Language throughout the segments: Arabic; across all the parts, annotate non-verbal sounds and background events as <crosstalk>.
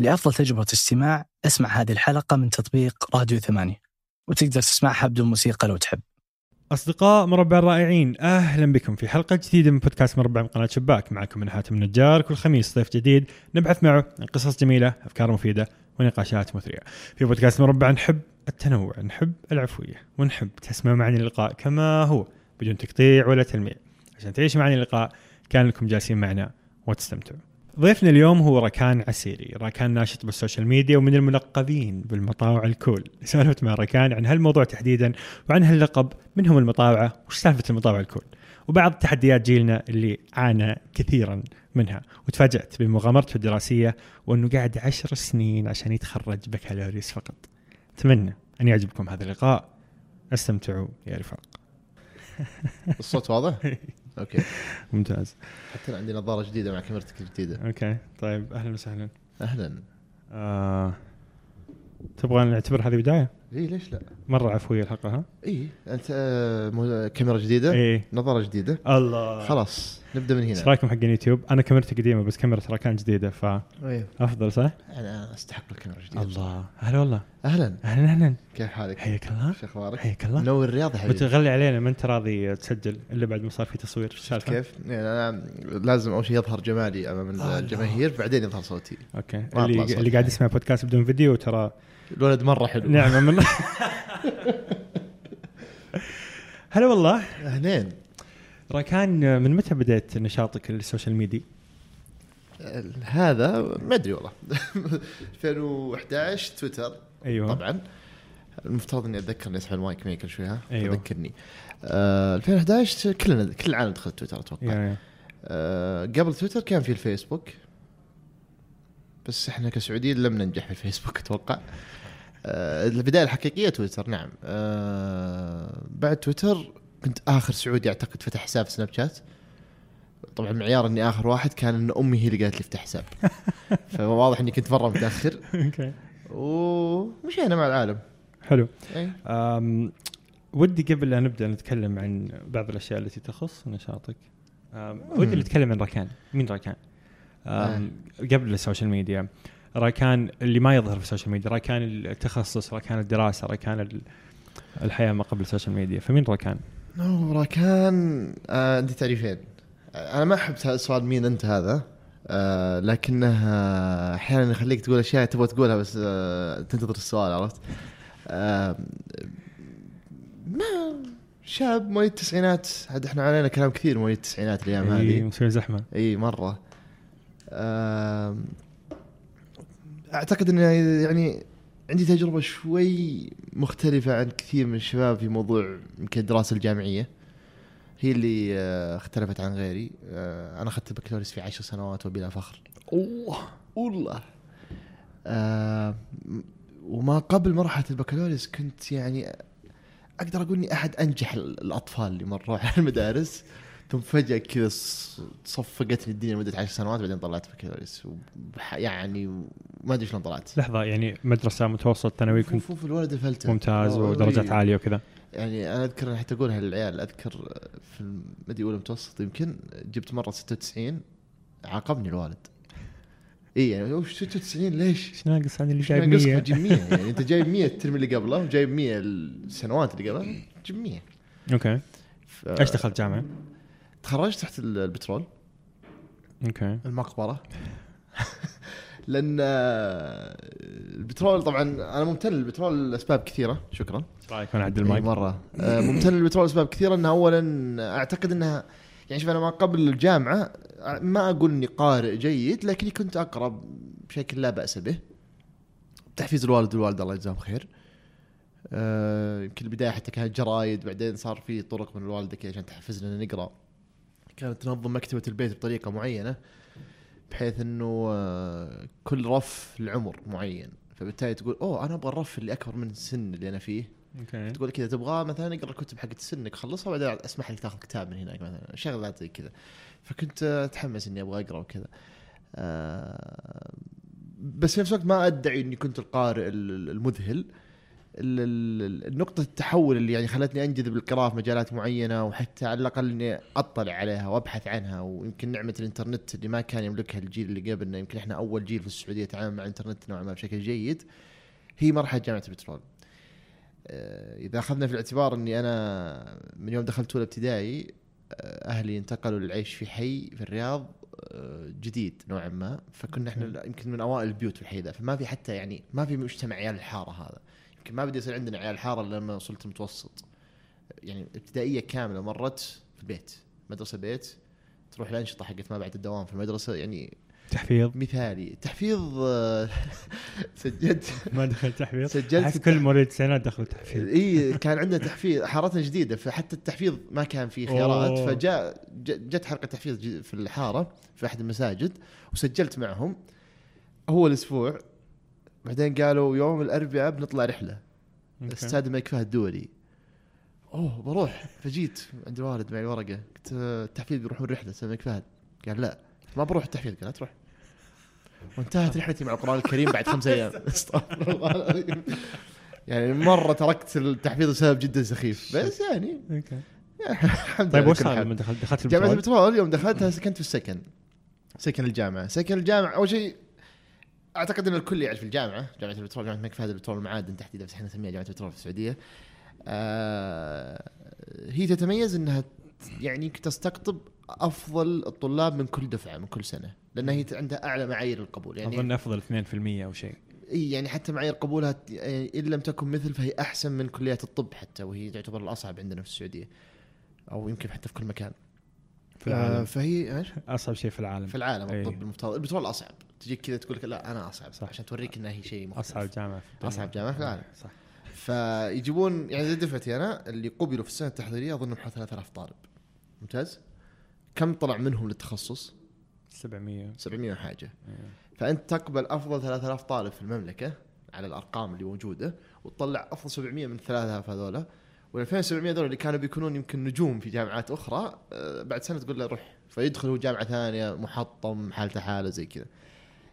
لأفضل تجربة استماع أسمع هذه الحلقة من تطبيق راديو ثمانية وتقدر تسمعها بدون موسيقى لو تحب. أصدقاء مربع الرائعين أهلا بكم في حلقة جديدة من بودكاست مربع من قناة شباك. معكم من حاتم النجار كل خميس ضيف جديد نبحث معه عن قصص جميلة أفكار مفيدة ونقاشات مثرية. في بودكاست مربع نحب التنوع نحب العفوية ونحب تسمع معنا اللقاء كما هو بدون تقطيع ولا تلميع. عشان تعيش معنا اللقاء كان لكم جالسين معنا وتستمتعوا. ضيفنا اليوم هو ركان عسيري ركان ناشط بال social media ومن الملقبين بالمطاوع ال cool سولفت مع ركان عن هالموضوع تحديدا وعن هاللقب من هم المطاوعة؟ وش سالفة المطاوع ال cool وبعض تحديات جيلنا اللي عانى كثيرا منها. وتفاجأت بمغامرته الدراسية وأنه قاعد عشر سنين عشان يتخرج بكالوريوس فقط. أتمنى أن يعجبكم هذا اللقاء. استمتعوا يا رفاق. الصوت واضح؟ <laughs> okay. ممتاز. حتى أنا عندي نظارة جديدة مع كاميرتك الجديدة. okay. طيب أهلا وسهلا. أهلا. آه، تبغى نعتبر هذه بداية؟ اي ليش لا؟ مرة عفوية الحلقة ها؟ اي أنت آه، كاميرا جديدة؟ إيه. نظارة جديدة؟ الله. خلاص نبدأ من إيش هنا رأيكم حق اليوتيوب أنا كاميرتي قديمة بس كاميرا ترى كانت جديدة أيوه. فافضل صح؟ أنا أستحق الكاميرا الجديدة. الله. هلا والله. أهلا. أهلا أهلا. كيف حالك؟ حياك الله. شو أخبارك؟ حياك الله. منور الرياض يا حبيبي. بتغلي علينا ما انت راضي تسجل الا بعد ما صار في تصوير؟ السالفه كيف؟ يعني أنا لازم أول شيء يظهر جمالي أمام. الجماهير بعدين يظهر صوتي. okay. اللي. اللي قاعد يسمع بودكاست بدون فيديو ترى الولد مرة حلو. نعمه من <laughs> هلا والله. أهلين. راكان من متى بديت نشاطك ال social media؟ هذا ما أدري والله. <laughs> 2011 تويتر. أيوه. طبعا. المفترض إني أتذكر إني أسحب المايك معي كل شوي ها؟ أيوة. تذكرني آه 2011 كلنا كل العالم دخل تويتر أتوقع. آه قبل تويتر كان في الفيسبوك. بس إحنا كسعوديين لم ننجح في الفيسبوك أتوقع. البداية الحقيقية تويتر نعم. آه بعد تويتر كنت آخر سعودي أعتقد فتح حساب سناب شات. طبعا معيار إني آخر واحد كان إن أمي هي اللي قالت لي افتح حساب. <laughs> فواضح إني كنت مرة متأخر. okay. ومشينا مع العالم. حلو. أي. ودي قبل لا نبدأ نتكلم عن بعض الأشياء التي تخص نشاطك ودي نتكلم عن راكان. مين راكان؟ أم قبل ال social media. راكان اللي ما يظهر في ال social media راكان التخصص راكان الدراسة راكان ال- الحياة ما قبل ال social media. فمين راكان؟ نورا كان آه عندي تعريفين. آه، أنا ما أحب سؤال مين أنت هذا؟ آه لكنه آه، أحيانا يخليك تقول أشياء تبغى تقولها بس آه تنتظر السؤال عرفت؟ آه ما شاب مواليد التسعينات. عاد إحنا علينا كلام كثير مواليد التسعينات الأيام إيه، هذه. مسوي زحمة. اي مرة. آم، أعتقد اني يعني عندي تجربة شوي مختلفة عن كثير من الشباب في موضوع يمكن الدراسة الجامعية. هي اللي آه، اختلفت عن غيري. آه، أنا أخذت البكالوريوس في عشر سنوات وبلا فخر. الله والله. آه وما قبل مرحله البكالوريوس كنت يعني أقدر أقول إني أحد أنجح ال- الأطفال اللي مروا على المدارس. ثم فجأة كذا صفقتني الدنيا لمدة عشر سنوات بعدين طلعت بكالوريوس يعني ما أدري شلون طلعت. لحظة يعني مدرسة متوسط ثانوي كنت فوف الولد الفلتة. ممتاز ودرجات إيه. عالية وكذا. يعني أنا أذكر حتى اقولها للعيال أذكر في الم- ما ادري اولى متوسط يمكن جبت مرة 96 عاقبني الوالد. اي يعني وش 96 ليش؟ إيش ناقص عن اللي جايب ناقصك 100 تجيب 100 يعني أنت جايب 100 <laughs> الترم اللي قبله وجايب 100 السنوات اللي قبلها جيب 100 okay. ف- إيش دخلت جامعة؟ تخرجت تحت ال- البترول. okay. المقبرة. <laughs> لأن آه، البترول طبعا أنا ممتن للبترول لأسباب كثيرة. شكرا. إيش رأيك وأنا اعدل إيه المايك؟ مرة. آه، ممتن للبترول لأسباب كثيرة. إنها اولا أعتقد إنها يعني شوف أنا ما قبل الجامعة ما أقول إني قارئ جيد لكني كنت اقرا بشكل لا بأس به. تحفيز الوالد والوالدة الله يجزاهم خير. آه، يمكن البداية حتى كانت جرايد بعدين صار في طرق من الوالدة كذا عشان تحفزنا نقرأ. كانت تنظم مكتبة البيت بطريقة معينة بحيث إنه آه، كل رف لعمر معين. فبالتالي تقول أوه أنا أبغى الرف اللي أكبر من السن اللي أنا فيه. أوكي. تقول كذا تبغى مثلا اقرا الكتب حقت سنك خلصها بعدين أسمح لك تأخذ كتاب من هناك مثلا. شغلات زي كذا. فكنت آه، أتحمس إني أبغى أقرأ وكذا. آه، بس في نفس الوقت ما أدعي إني كنت القارئ ال- المذهل. ال- ال- النقطة التحول اللي يعني خلتني أنجذب للقراءة في مجالات معينة وحتى على الأقل إني أطلع عليها وأبحث عنها ويمكن نعمة الإنترنت اللي ما كان يملكها الجيل اللي قبلنا يمكن إحنا أول جيل في السعودية يتعامل مع الإنترنت نوعا ما بشكل جيد هي مرحلة جامعة البترول. آه، إذا أخذنا في الاعتبار إني أنا من يوم دخلت أولى ابتدائي آه، أهلي انتقلوا للعيش في حي في الرياض آه، جديد نوعا ما. فكنا إحنا يمكن من أوائل البيوت في الحي ذا. فما في حتى يعني ما في مجتمع عيال الحارة هذا. يمكن ما بدا يصير عندنا عيال إلا لما وصلت المتوسط يعني ابتدائية كاملة مرت في البيت مدرسة بيت تروح الأنشطة حقت ما بعد الدوام في المدرسة يعني تحفيظ؟ مثالي. تحفيظ <laughs> سجلت. ما دخل تحفيظ؟ سجلت كل مواليد التسعينات دخلوا تحفيظ. إي كان عندنا تحفيظ حارتنا جديدة فحتى التحفيظ ما كان فيه خيارات. أوه. فجاء جت حلقة تحفيظ في الحارة في أحد المساجد وسجلت معهم. هو الأسبوع بعدين قالوا يوم الأربعاء بنطلع رحلة. استاد الملك فهد الدولي أوه بروح. فجيت عند الوالد معي ورقة. قلت التحفيظ بيروحون رحلة استاد الملك فهد. قال لا ما بروح التحفيظ قال لا تروح. وانتهت رحلتي مع القرآن الكريم بعد خمس أيام. <laughs> استغفر الله العظيم. يعني مرة تركت التحفيظ بسبب جدا سخيف. بس يعني. okay. الحمد طيب لله وش كل صار. لما دخلت دخلت جامعة البترول؟ البترول. يوم دخلتها سكنت في السكن. سكن الجامعة. سكن الجامعة. أول شيء أعتقد إن الكل يعرف الجامعة جامعة البترول جامعة الملك فهد البترول والمعادن تحديدا بس إحنا نسميها جامعة البترول في السعودية. آه هي تتميز إنها يعني تستقطب أفضل الطلاب من كل دفعة من كل سنة لأن هي عندها أعلى معايير القبول. يعني أظن أفضل 2% أو شيء. إي يعني حتى معايير قبولها يعني إن لم تكن مثل فهي أحسن من كليات الطب حتى وهي تعتبر الأصعب عندنا في السعودية أو يمكن حتى في كل مكان. في آه العالم فهي إيش؟ أصعب شيء في العالم. في العالم أي. الطب المفترض البترول أصعب. تجيك كذا تقول لك لا أنا أصعب صح. عشان توريك إنها هي شيء مختلف. أصعب جامعة في الدنيا. أصعب جامعة في العالم. صح. فيجيبون يعني زي دفعتي أنا اللي قبلوا في السنة التحضيرية أظن حوالي 3000 طالب. ممتاز. كم طلع منهم للتخصص؟ 700 700 وحاجة. إيه. فأنت تقبل أفضل 3000 طالب في المملكة على الأرقام اللي موجودة وتطلع أفضل 700 من 3000 هذولا. وال 2700 هذول اللي كانوا بيكونون يمكن نجوم في جامعات أخرى آه، بعد سنة تقول له روح. فيدخل هو جامعة ثانية محطم حالته حالة زي كذا.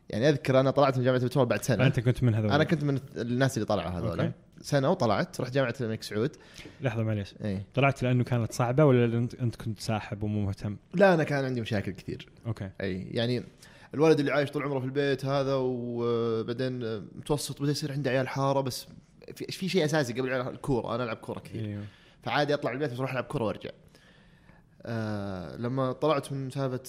يعني أذكر أنا طلعت من جامعة البترول بعد سنة. أنت كنت من هذول. أنا كنت من الناس اللي طلعوا okay. سنة وطلعت رحت جامعة الملك سعود. لحظة معليش. إيه. طلعت لأنه كانت صعبة ولا انت كنت ساحب ومو مهتم؟ لا أنا كان عندي مشاكل كثير. okay. أي يعني الولد اللي عايش طول عمره في البيت هذا وبعدين متوسط بدا يصير عنده عيال حارة بس في, في شيء أساسي قبل الكورة. أنا ألعب كورة كثير. أيوه. فعادي أطلع من البيت بس أروح ألعب كورة وأرجع. آه لما طلعت من سالفة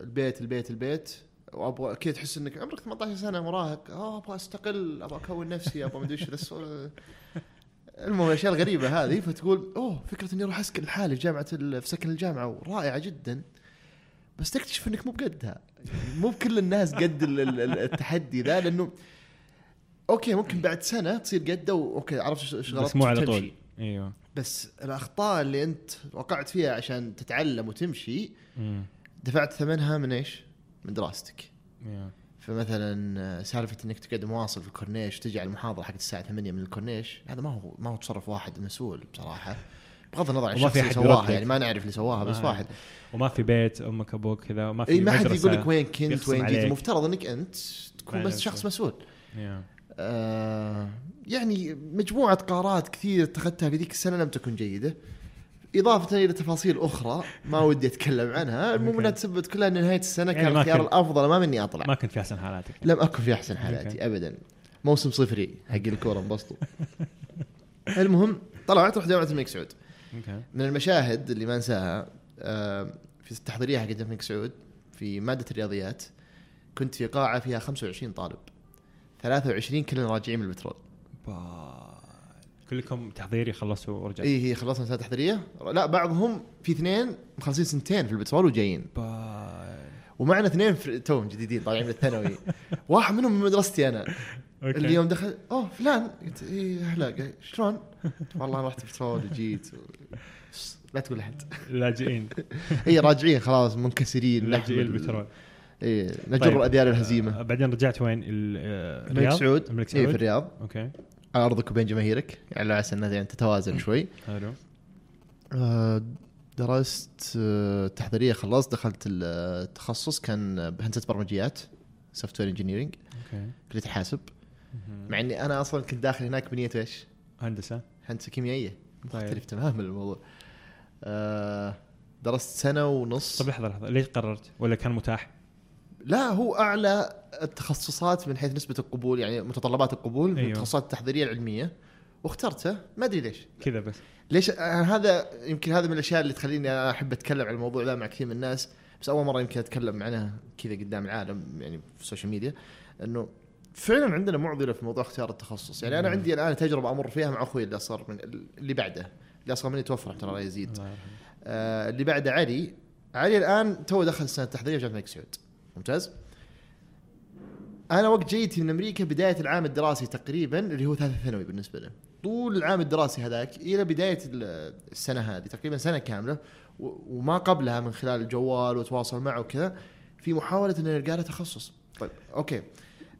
البيت البيت البيت وابغى كذا تحس إنك عمرك 18 سنة مراهق. آه أبغى أستقل أبغى أكون نفسي أبغى مدري إيش. بس المهم الأشياء الغريبة هذه فتقول أوه فكرة إني أروح أسكن لحالي في جامعة في سكن الجامعة. رائعه جدا. بس تكتشف إنك مو بقدها. مو بكل الناس قد ال- ال- ال- التحدي ذا لأنه okay ممكن بعد سنة تصير قدة و okay عرفت إيش غلطت بس مو على. طول. أيوه. بس الأخطاء اللي أنت وقعت فيها عشان تتعلم وتمشي دفعت ثمنها من إيش؟ من دراستك فمثلا آه، سالفة إنك تقعد مواصل في الكورنيش وتجي على المحاضرة حقت الساعة 8 من الكورنيش هذا ما هو ما هو تصرف واحد مسؤول بصراحة بغض النظر عن الشخص اللي سواها. يعني ما نعرف اللي سواها بس واحد وما في بيت أمك أبوك كذا وما في ما حد يقول لك وين كنت وين جيت. المفترض إنك أنت تكون بس. شخص مسؤول إيوه. آه يعني مجموعة قرارات كثير اتخذتها في ذيك السنة لم تكن جيدة إضافة إلى تفاصيل أخرى ما <laughs> ودي أتكلم عنها المهم. أنها تثبت كلها أن نهاية السنة يعني كان ما الخيار الأفضل ما مني أطلع. ما كنت في أحسن حالاتك. لم أكن في أحسن حالاتي. أبدا. موسم صفري حق الكورة انبسطوا. <laughs> المهم طلعت رحت جامعة الملك سعود. من المشاهد اللي ما أنساها آه، في التحضيرية حق جامعه الملك سعود في مادة الرياضيات كنت في قاعة فيها 25 طالب. 23 كلنا راجعين من البترول. كلكم تحضيري خلصوا ورجعتوا اي هي خلصنا سنه تحضيرية. لا بعضهم في اثنين مخلصين سنتين في البترول وجايين. ومعنا اثنين في توهم جديدين طالعين من الثانوي. <laughs> واحد منهم من مدرستي أنا. okay. اللي يوم دخل أوه فلان. قلت اي هلا شلون؟ <laughs> والله أنا رحت البترول وجيت لا تقول أحد. لاجئين. <laughs> هي راجعين خلاص منكسرين لاجئين البترول إيه نجر طيب. اذيال الهزيمة. آه، بعدين رجعت وين؟ آه، الملك؟ سعود. الملك في سعود؟ الرياض. okay. على أرضك وبين جماهيرك يعني على أساس أنها يعني تتوازن شوي. حلو. آه، درست آه، التحضيريه خلصت دخلت التخصص كان بهندسة برمجيات software engineering okay كليه الحاسب. مع إني أنا أصلا كنت داخل هناك بنية إيش؟ هندسة. هندسة كيميائية. طيب. مختلف تماما الموضوع آه درست سنة ونص. طيب لحظة لحظة. ليش قررت؟ ولا كان متاح؟ لا هو أعلى التخصصات من حيث نسبة القبول يعني متطلبات القبول من أيوه. التخصصات التحضيرية العلمية واخترته ما أدري ليش. كذا بس. ليش؟ هذا يمكن هذا من الأشياء اللي تخليني أنا أحب أتكلم عن الموضوع ذا مع كثير من الناس بس أول مرة يمكن أتكلم عنه كذا قدام العالم يعني في السوشيال ميديا إنه فعلا عندنا معضلة في موضوع اختيار التخصص. يعني أنا. عندي الآن تجربة أمر فيها مع أخوي اللي اصغر من اللي بعده. اللي أصغر مني توفى ترى الله يزيد. آه اللي بعده علي. علي الآن تو دخل السنة التحضيريه في جامعة الملك سعود. ممتاز. أنا وقت جيتي من أمريكا بداية العام الدراسي تقريبا اللي هو ثالث ثانوي بالنسبة له طول العام الدراسي هذاك إلى بداية ال- السنة هذه تقريبا سنة كاملة وما قبلها من خلال الجوال وتواصل معه وكذا في محاولة ان نلقى له تخصص. طيب okay.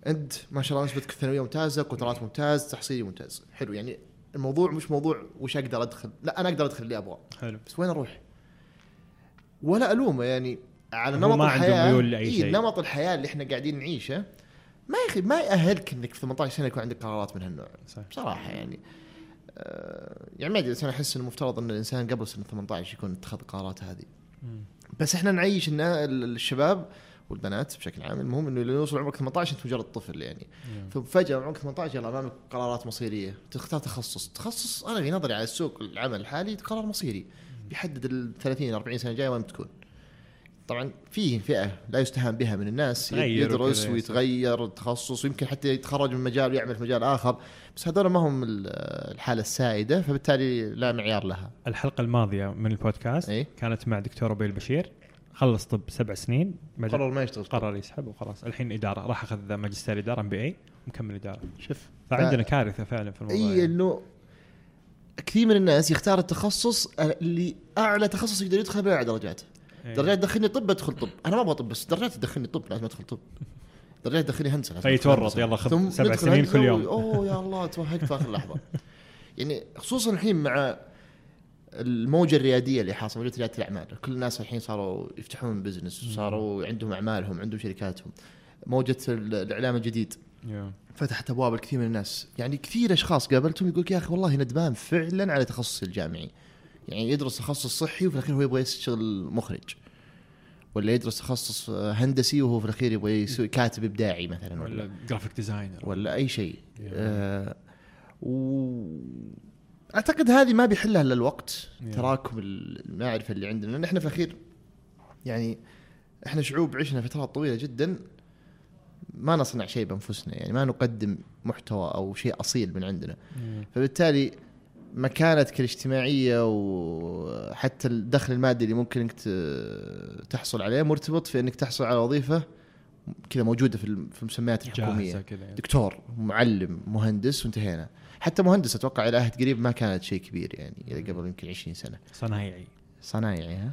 أنت ما شاء الله نسبتك الثانوية ممتازة قدرات ممتاز تحصيلي ممتاز. حلو يعني الموضوع مش موضوع وش أقدر أدخل؟ لا أنا أقدر أدخل اللي أبغاه. حلو. بس وين أروح؟ ولا ألومه يعني على نمط ما الحياة. ميول لأي إيه، شيء. نمط الحياة اللي إحنا قاعدين نعيشه ما يا أخي ما يأهلك إنك في 18 سنة يكون عندك قرارات من هالنوع. بصراحة يعني آه يعني ما أدري أنا أحس إنه المفترض إن الإنسان قبل سن 18 يكون اتخذ القرارات هذه. بس إحنا نعيش النا- الشباب والبنات بشكل عام المهم إنه لما يوصل عمرك 18 أنت مجرد طفل يعني. نعم. ثم فجأة عمرك 18 يلا أمامك قرارات مصيرية. تختار تخصص. تخصص أنا في نظري على السوق العمل الحالي قرار مصيري. بيحدد ال 30 40 سنة الجاية وين بتكون. طبعا في فئة لا يستهان بها من الناس يدرس ويتغير التخصص ويمكن حتى يتخرج من مجال ويعمل في مجال آخر. بس هذول ما هم ال- الحالة السائدة فبالتالي لا معيار لها. الحلقة الماضية من البودكاست إي. كانت مع دكتور أبي البشير خلص طب سبع سنين قرر ما يشتغل. قرر يسحب وخلاص. الحين إدارة راح أخذ ماجستير إدارة MBA ومكمل إدارة. شوف فعندنا كارثة فعلا في الموضوع إي يعني. إنه كثير من الناس يختار التخصص اللي أعلى تخصص يقدر يدخل بأعلى درجات. إيه. درجات تدخلني طب أدخل طب. أنا ما أبغى طب بس درجات تدخلني طب لازم أدخل طب. درجات تدخلني هندسة لازم فيتورط،. يلا خذ سبع سنين كل يوم. أوه يا الله توهقت في آخر لحظة. يعني خصوصا الحين مع الموجة الريادية اللي حاصلة موجة ريادة الأعمال. كل الناس الحين صاروا يفتحون business وصاروا عندهم أعمالهم عندهم شركاتهم. موجة ال- الإعلام الجديد يا. فتحت أبواب لكثير من الناس. يعني كثير أشخاص قابلتهم يقول يا أخي والله ندمان فعلا على تخصصي الجامعي. يعني يدرس تخصص صحي وفي الأخير هو يبغى يشتغل مخرج ولا يدرس تخصص هندسي وهو في الأخير يبغى يسوي كاتب إبداعي مثلا ولا ولا graphic designer ولا أي شيء. آه و أعتقد هذه ما بيحلها إلا الوقت. تراكم المعرفة اللي عندنا لأن إحنا في الأخير يعني إحنا شعوب عشنا فترات طويلة جدا ما نصنع شيء بأنفسنا يعني ما نقدم محتوى أو شيء أصيل من عندنا يا. فبالتالي مكانتك الاجتماعية وحتى الدخل المادي اللي ممكن إنك تحصل عليه مرتبط في إنك تحصل على وظيفة كذا موجودة في الم- في المسميات الحكومية. يعني. دكتور معلم مهندس وانتهينا. حتى مهندس أتوقع إلى عهد قريب ما كانت شيء كبير يعني إلى قبل يمكن 20 سنة. صنايعي. صنايعي ها؟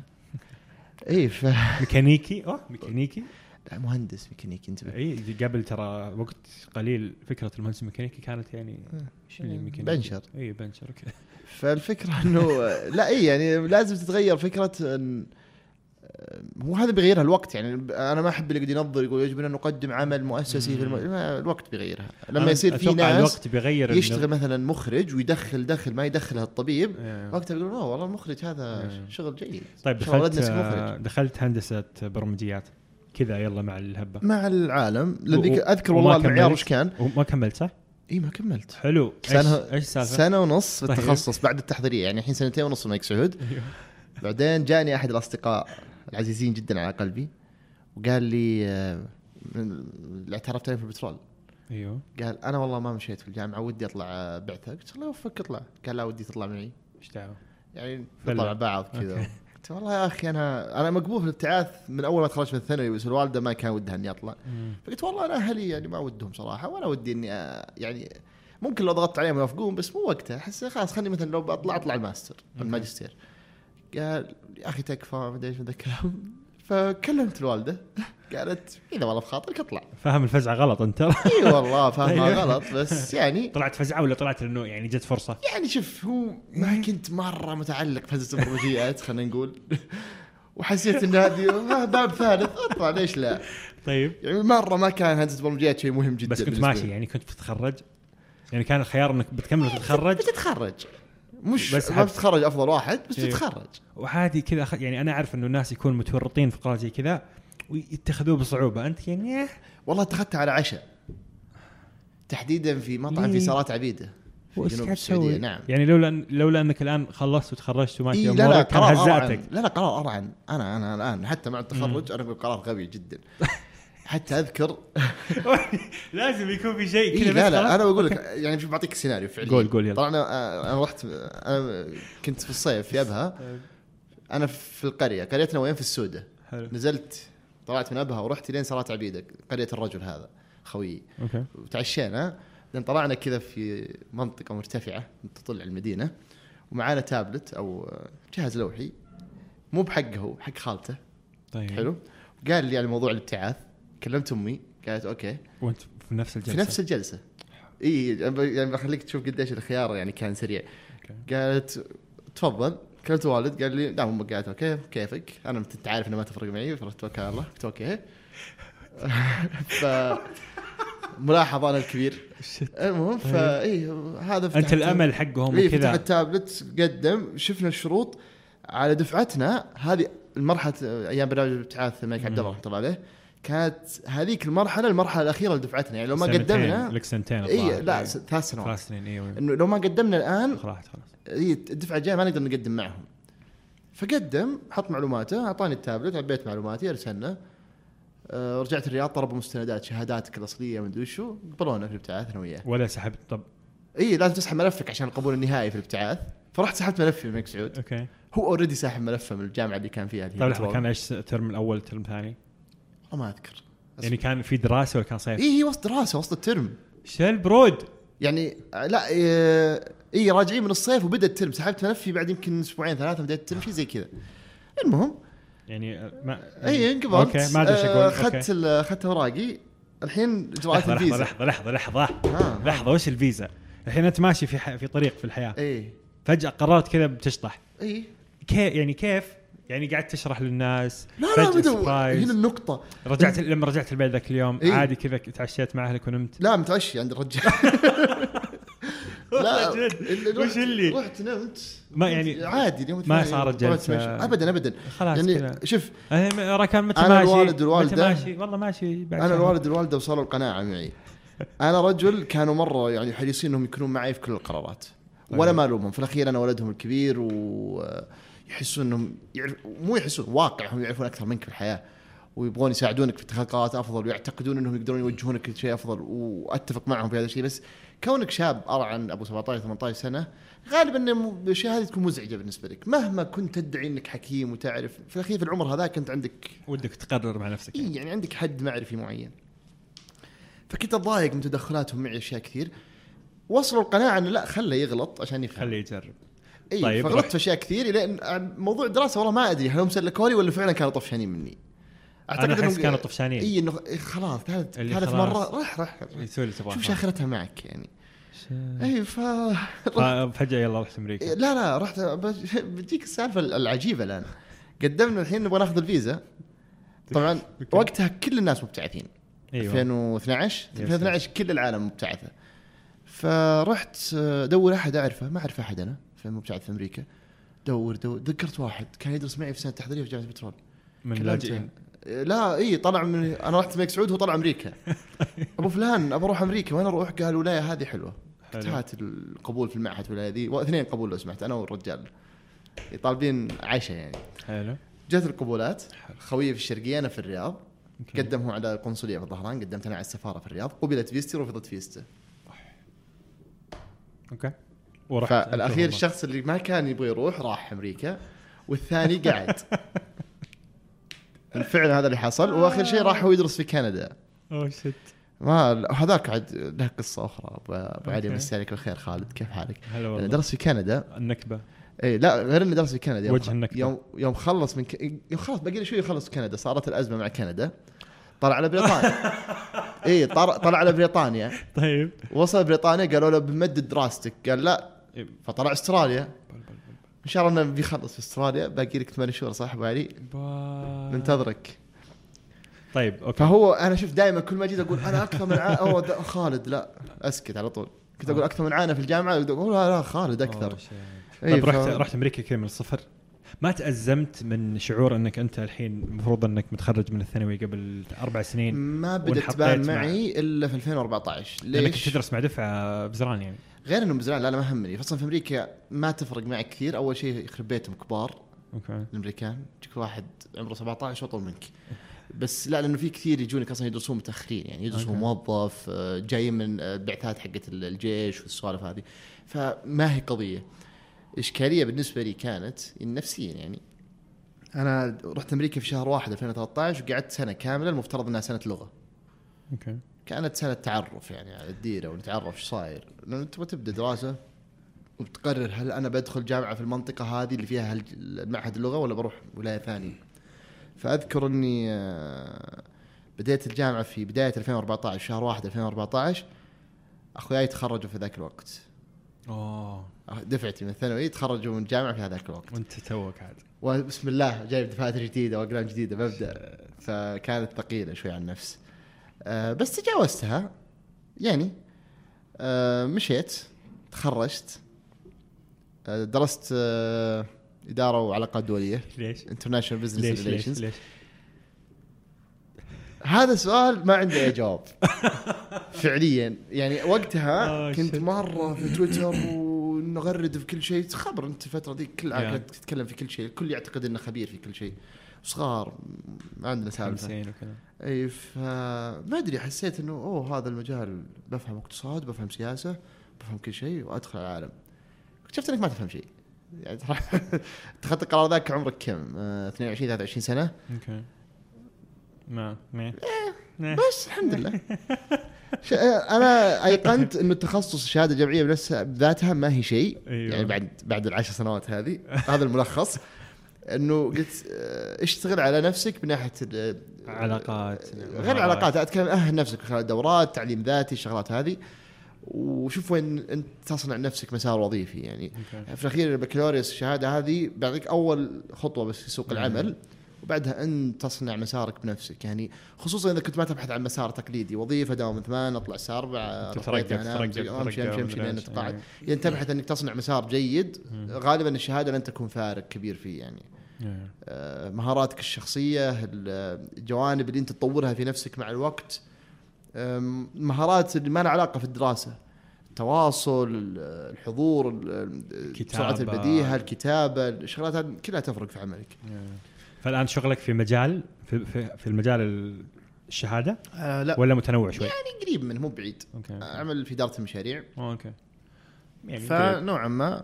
<laughs> اي ف ميكانيكي؟ اوه ميكانيكي؟ مهندس ميكانيكي انتبه إي قبل ترى وقت قليل فكرة المهندس الميكانيكي كانت يعني اللي ميكانيكي؟ بنشر. إي بنشر okay. فالفكرة إنه <laughs> لا إي يعني لازم تتغير فكرة إن مو هذا بيغيرها الوقت يعني أنا ما أحب اللي قاعد ينظر يقول يجب أن نقدم عمل مؤسسي في الم... الوقت بيغيرها. لما يصير في ناس الوقت بيغير يشتغل مثلا مخرج ويدخل دخل ما يدخله الطبيب إيه. وقتها أوه والله المخرج هذا إيه. شغل جيد. طيب دخلت آه،. دخلت هندسة برمجيات. كذا يلا مع الهبة مع العالم و- لذيك أذكر والله المعيار؟ وش كان وما كملت صح؟ إي ما كملت حلو سنة- إيش السالفة؟ سنة ونص في طيب. التخصص بعد التحضيرية يعني الحين سنتين ونص الملك سعود <laughs> أيوه. بعدين جاني أحد الأصدقاء العزيزين جدا على قلبي وقال لي آه، من- اللي اعترفت عليه في البترول أيوه قال أنا والله ما مشيت في الجامعة ودي أطلع بعثة قلت الله يوفقك اطلع قال لا ودي تطلع معي إيش دعوة؟ يعني. نطلع مع بعض كذا. قلت والله يا أخي أنا أنا مقبول في الابتعاث من أول ما تخرجت من الثانوي بس الوالدة ما كان ودها إني أطلع. فقلت والله أنا أهلي يعني ما ودهم صراحة وأنا ودي إني يعني ممكن لو ضغطت عليهم يوافقون بس مو وقتها. أحس خلاص خليني مثلا لو بطلع أطلع الماستر الماجستير. قال يا أخي تكفى ما أدري إيش من الكلام. فكلمت الوالدة. قالت إذا والله بخاطرك اطلع. فاهم الفزعة غلط أنت. <laughs> إي والله فاهمها أيوه. غلط بس يعني طلعت فزعة ولا طلعت إنه يعني جت فرصة؟ يعني شوف هو ما كنت مرة متعلق بهندسه البرمجيات خلينا نقول. وحسيت إن هذه باب ثالث أطلع ليش لا؟ طيب. يعني مرة ما كان هندسه البرمجيات شيء مهم جدا بس كنت ماشي. يعني كنت بتتخرج يعني كان الخيار إنك بتكمل وتتخرج؟ بتتخرج. مش بس ما بتتخرج أفضل واحد بس إيه. بتتخرج وعادي كذا يعني أنا أعرف إنه الناس يكونوا متورطين في قرار زي كذا ويتخذوه بصعوبة. أنت يعني إيه، والله اتخذتها على عشاء. تحديدا في مطعم؟ في سارات عبيدة في جنوب السعودية؟ نعم. يعني لولا لولا أنك الآن خلصت وتخرجت وماشي إيه لا لا قرار أرعن. لا لا قرار أرعن. أنا أنا الآن حتى مع التخرج أنا أقول قرار غبي جدا. <laughs> حتى أذكر. <laughs> لازم يكون في شيء إيه كذا لا بس لا خلاص. أنا بقول لك يعني بعطيك سيناريو فعليا. قول- قول يلا. طبعا أنا أنا رحت أنا كنت في الصيف في أبها. أنا في القرية قريتنا وين في السودة. حلو. نزلت طلعت من أبها ورحت لين سراة عبيدة قرية الرجل هذا خويي okay. وتعشينا. لين طلعنا كذا في منطقة مرتفعة تطل على المدينة. ومعانا تابلت أو جهاز لوحي. مو بحقه هو حق خالته. طيب. حلو. قال لي على موضوع الابتعاث. كلمت أمي قالت okay. وأنت في نفس الجلسة؟ في نفس الجلسة. إي يعني بخليك تشوف قديش الخيار يعني كان سريع. okay. قالت تفضل. كلمت والد قال لي لا أمك. قالت okay كيفك؟ أنا أنت عارف إنه ما تفرق معي فرحت توكل على الله قلت okay. <laughs> ف ملاحظه أنا الكبير. المهم فا إي هذا أنت فتحت- الأمل حقهم إي فتح التابلت قدم شفنا الشروط على دفعتنا. هذه المرحلة أيام برنامج الابتعاث الملك عبد الله رحمه الله عليه. كانت هذيك المرحلة المرحلة الأخيرة لدفعتنا يعني لو ما قدمنا لك سنتين إي. لا ثلاث سنوات. ثلاث سنين أيوه إنه لو ما قدمنا الآن خلاص خلاص. إي الدفعة الجاية ما نقدر نقدم معهم. فقدم حط معلوماته أعطاني التابلت عبيت معلوماتي أرسلنا. آه رجعت الرياض طلبوا مستندات شهاداتك الأصلية مدري وشو قبلونا في الابتعاث أنا وياه ولا سحبت طب. إي لازم تسحب ملفك عشان القبول النهائي في الابتعاث. فرحت سحبت ملفي من الملك سعود. okay. هو already ساحب ملفه من الجامعة اللي كان فيها طيب لحظة. كان إيش ال term الأول ال term الثاني؟ والله ما أذكر. يعني كان في دراسة ولا كان صيف؟ اي هي وسط دراسة وسط الترم. شل برود. يعني آه، لا اي إيه راجعين من الصيف وبدأ الترم. سحبت ملفي بعد يمكن أسبوعين ثلاثة بدأت الترم شيء زي كذا. المهم. يعني آه، ما اي انقبلت أوكي ما أدري إيش آه، أقول اخذت. ال- اخذت أوراقي. الحين اجراءات لحظة لحظة الفيزا. لحظة لحظة لحظة. ها لحظة وش الفيزا؟ الحين أنت ماشي في. في طريق في الحياة. اي فجأة قررت كذا بتشطح. اي كيف يعني كيف؟ يعني قاعد تشرح للناس لا لا. هنا النقطة رجعت لما رجعت البيت ذاك اليوم إيه. عادي كذا تعشيت مع أهلك ونمت لا متعشي عند الرجال. <laughs> اللي وش اللي؟ رحت نمت ما يعني عادي اليوم ما صارت. مشي. ابدا ابدا خلاص يعني كذا شوف أنا كان متى أنا ماشي الوالد والوالدة- متى ماشي والله ماشي بعد أنا. الوالد والوالده وصلوا القناعة معي <laughs> أنا رجل كانوا مرة يعني حريصين إنهم يكونون معي في كل القرارات ولا طيب. ما ألومهم في الأخير أنا ولدهم الكبير ويحسون إنهم يعرف مو يحسون واقع هم يعرفون أكثر منك في الحياة ويبغون يساعدونك في اتخاذ قرارات أفضل ويعتقدون إنهم يقدرون يوجهونك لشيء أفضل وأتفق معهم في هذا الشيء بس كونك شاب ارعن أبو 17 18 سنة غالبا الأشياء هذه تكون مزعجة بالنسبة لك. مهما كنت تدعي إنك حكيم وتعرف في الأخير في العمر هذا كنت عندك ودك تقرر مع نفسك إيه يعني عندك حد معرفي معين. فكنت أتضايق من تدخلاتهم معي أشياء كثير. وصلوا القناعة إنه لا خله يغلط عشان يفهم. خليه يجرب. اي طيب، فغلطت رح- في أشياء كثير لأن موضوع الدراسة والله ما أدري هل هم سلكوا لي ولا فعلا كانوا طفشانين مني؟ أنا أحس كانوا طفشانين اي إنه إيه خلاص ثالث ثالث. مرة رح رح يسوي اللي تبغاه شوف شاخرتها معك يعني. اي ف <laughs> فجأة يلا رحت أمريكا. لا لا رحت بتجيك السالفة العجيبة الآن. قدمنا الحين نبغى ناخذ الفيزا. طبعا. <laughs> وقتها كل الناس مبتعثين. أيوه. 2012 يس. 2012 كل العالم مبتعثة. فرحت ادور أحد أعرفه ما أعرف أحد أنا. في مبتعث في أمريكا. دور دور. ذكرت واحد كان يدرس معي في سنة تحضيرية في جامعة البترول من. اللاجئين لا إي طلع من أنا رحت الملك سعود وهو طلع أمريكا. <laughs> أبو فلان ابى أروح أمريكا وين أروح؟ قال الولايه هذه حلوة. قلت. هات القبول في المعهد الولايه ذي. واثنين قبول لو سمحت أنا والرجال. طالبين عشاء يعني. حلو. جت القبولات. خويي في الشرقية أنا في الرياض. أوكي. قدم هو على القنصلية في الظهران قدمت أنا على السفارة في الرياض. قبلت فيزتي ورفضت فيزته. أوكي. ورحت فالأخير. الشخص اللي ما كان يبغى يروح راح أمريكا والثاني قعد بالفعل <laughs> هذا اللي حصل وآخر شيء راح هو يدرس في كندا. أوه shit. ما هذاك عاد له قصة أخرى. ابو علي. مسي عليك بالخير خالد كيف حالك؟ هلا والله. درس في كندا. النكبة. اي لا غير إنه درس في كندا. يوم وجه النكبة. يوم يوم خلص من ك... يوم خلص باقي شوي يخلص كندا. صارت الأزمة مع كندا. طلع على بريطانيا. <laughs> اي طلع على بريطانيا. طيب. وصل بريطانيا قالوا له بنمدد دراستك. قال لا. فطلع استراليا. إن شاء الله إنه بيخلص في استراليا. باقي لك ثمان شهور صح أبو علي؟ ننتظرك. طيب أوكي. فهو أنا شوف دائما كل ما جيت أقول أنا أكثر من ع... أو د- خالد لا أسكت على طول. كنت أقول أكثر من عانى في الجامعة أقول لا لا خالد أكثر. إيه، طيب رحت ف- رحت أمريكا كذا من الصفر ما تأزمت من شعور إنك أنت الحين المفروض إنك متخرج من الثانوي قبل أربع سنين ما وانحطيت تبان مع- معي إلا في 2014 لأنك ليش؟ تدرس مع دفعة بزران يعني. غير إنه بزران لا لا ما همني. أصلا في أمريكا ما تفرق معي كثير. أول شيء يخرب بيتهم كبار. أوكي. الأمريكان. يجيك واحد عمره 17 واطول منك؟ بس لا لأنه في كثير يجونك أصلا يدرسون متأخرين يعني يدرسون. موظف آه، جاي من آه، البعثات حقت الجيش والسوالف هذه. فما هي قضية. إشكالية بالنسبة لي كانت نفسيا يعني. أنا رحت أمريكا في شهر واحد 2013 وقعدت سنة كاملة المفترض إنها سنة لغة. أوكي. كانت سنه تعرف يعني على الديرة ونتعرف إيش صاير. لأنه تبغى تبدأ دراسة وتقرر هل أنا بدخل جامعة في المنطقة هذه اللي فيها المعهد اللغة ولا بروح ولاية ثانية. فأذكر إني آه، بديت الجامعة في بداية 2014 شهر 1 2014 أخوياي تخرجوا في ذاك الوقت. أوه. دفعتي من الثانوي تخرجوا من الجامعة في هذاك الوقت. وأنت توك عاد. وبسم الله جايب دفاتر جديدة وأقلام جديدة ببدأ. فكانت ثقيلة شوي على النفس. بس تجاوزتها. يعني آه، مشيت تخرجت آه، درست آه، إدارة وعلاقات دولية. ليش؟ international business ليش ليش relations ليش؟ هذا سؤال ما عنده أي جواب. فعليا. يعني وقتها آه، كنت. مرة في تويتر ونغرد في كل شيء. خبر أنت الفترة ذيك كل تتكلم في كل شيء. الكل يعتقد إنه خبير في كل شيء. صغار ما عندنا سالفة. 50 وكذا. إي فما أدري حسيت إنه أوه هذا المجال بفهم اقتصاد بفهم سياسة بفهم كل شيء وأدخل العالم. اكتشفت إنك ما تفهم شيء. يعني <laughs> اتخذت القرار ذاك عمرك كم؟ آه، 22 23 سنة. أوكي. ما ما. بس الحمد لله. <laughs> ش- أنا أيقنت إنه التخصص الشهادة الجامعية بنفسها بذاتها ما هي شيء. أيوة. يعني بعد بعد العشر سنوات هذه هذا الملخص. إنه قلت آه، اشتغل على نفسك من ناحية ال- علاقات غير العلاقات أتكلم أهل نفسك خلال الدورات تعليم ذاتي الشغلات هذه وشوف وين أنت تصنع لنفسك مسار وظيفي يعني أوكي في الأخير البكالوريوس الشهادة هذه بيعطيك أول خطوة بس في سوق. العمل وبعدها أنت تصنع مسارك بنفسك يعني خصوصا إذا كنت ما تبحث عن مسار تقليدي وظيفة دوام من ثمان أطلع الساعة 4 تترقى أمشي أمشي أمشي, لين. اذا انت تبحث إنك تصنع مسار جيد. غالبا الشهادة لن تكون فارق كبير فيه يعني. آه، مهاراتك الشخصية ال- الجوانب اللي انت تطورها في نفسك مع الوقت مهارات اللي ما لها علاقة في الدراسة. التواصل ال- الحضور ال- كتابة. سرعة البديهة الكتابة الشغلات هذه كلها تفرق في عملك. فالآن شغلك في مجال في في, في المجال ال- الشهادة؟ آه لا. ولا متنوع شوي؟ يعني قريب منه مو بعيد. أعمل في إدارة المشاريع. أوه، أوكي يعني فنوعا ما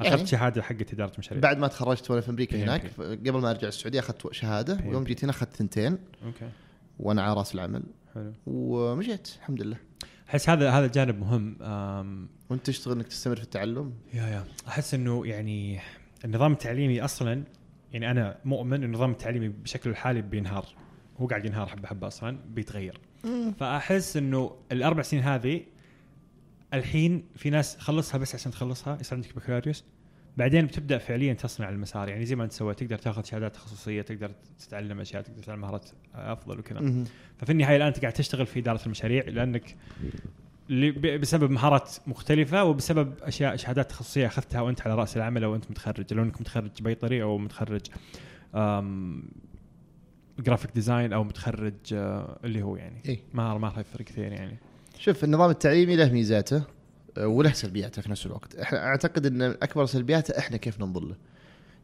أخذت يعني- شهادة حقت إدارة مشاريع. بعد ما تخرجت وأنا في أمريكا. هناك قبل ما أرجع السعودية أخذت شهادة PMP. ويوم جيت هنا أخذت ثنتين. أوكي. وأنا على رأس العمل. حلو. ومشيت الحمد لله. أحس هذا هذا جانب مهم وأنت تشتغل إنك تستمر في التعلم؟ يا يا. أحس إنه يعني النظام التعليمي أصلا يعني أنا مؤمن ان النظام التعليمي بشكله الحالي بينهار. هو قاعد ينهار حبة حبة أصلا بيتغير. فأحس إنه الأربع سنين هذه الحين في ناس خلصها بس عشان تخلصها يصير عندك بكالوريوس. بعدين بتبدأ فعليا تصنع المسار. يعني زي ما انت سويت تقدر تاخذ شهادات تخصصية تقدر تتعلم أشياء تقدر تتعلم مهارات أفضل وكذا. ففي النهاية الآن أنت قاعد تشتغل في إدارة المشاريع لأنك بسبب مهارات مختلفة وبسبب أشياء شهادات تخصصية أخذتها وأنت على رأس العمل أو أنت متخرج. لو إنك متخرج بيطري أو متخرج graphic design أو متخرج آه، اللي هو يعني. إيه. ما ما راح يفرق كثير يعني. شوف النظام التعليمي له ميزاته آه، وله سلبياته في نفس الوقت. إحنا أعتقد إن أكبر سلبياته إحنا كيف ننظر له.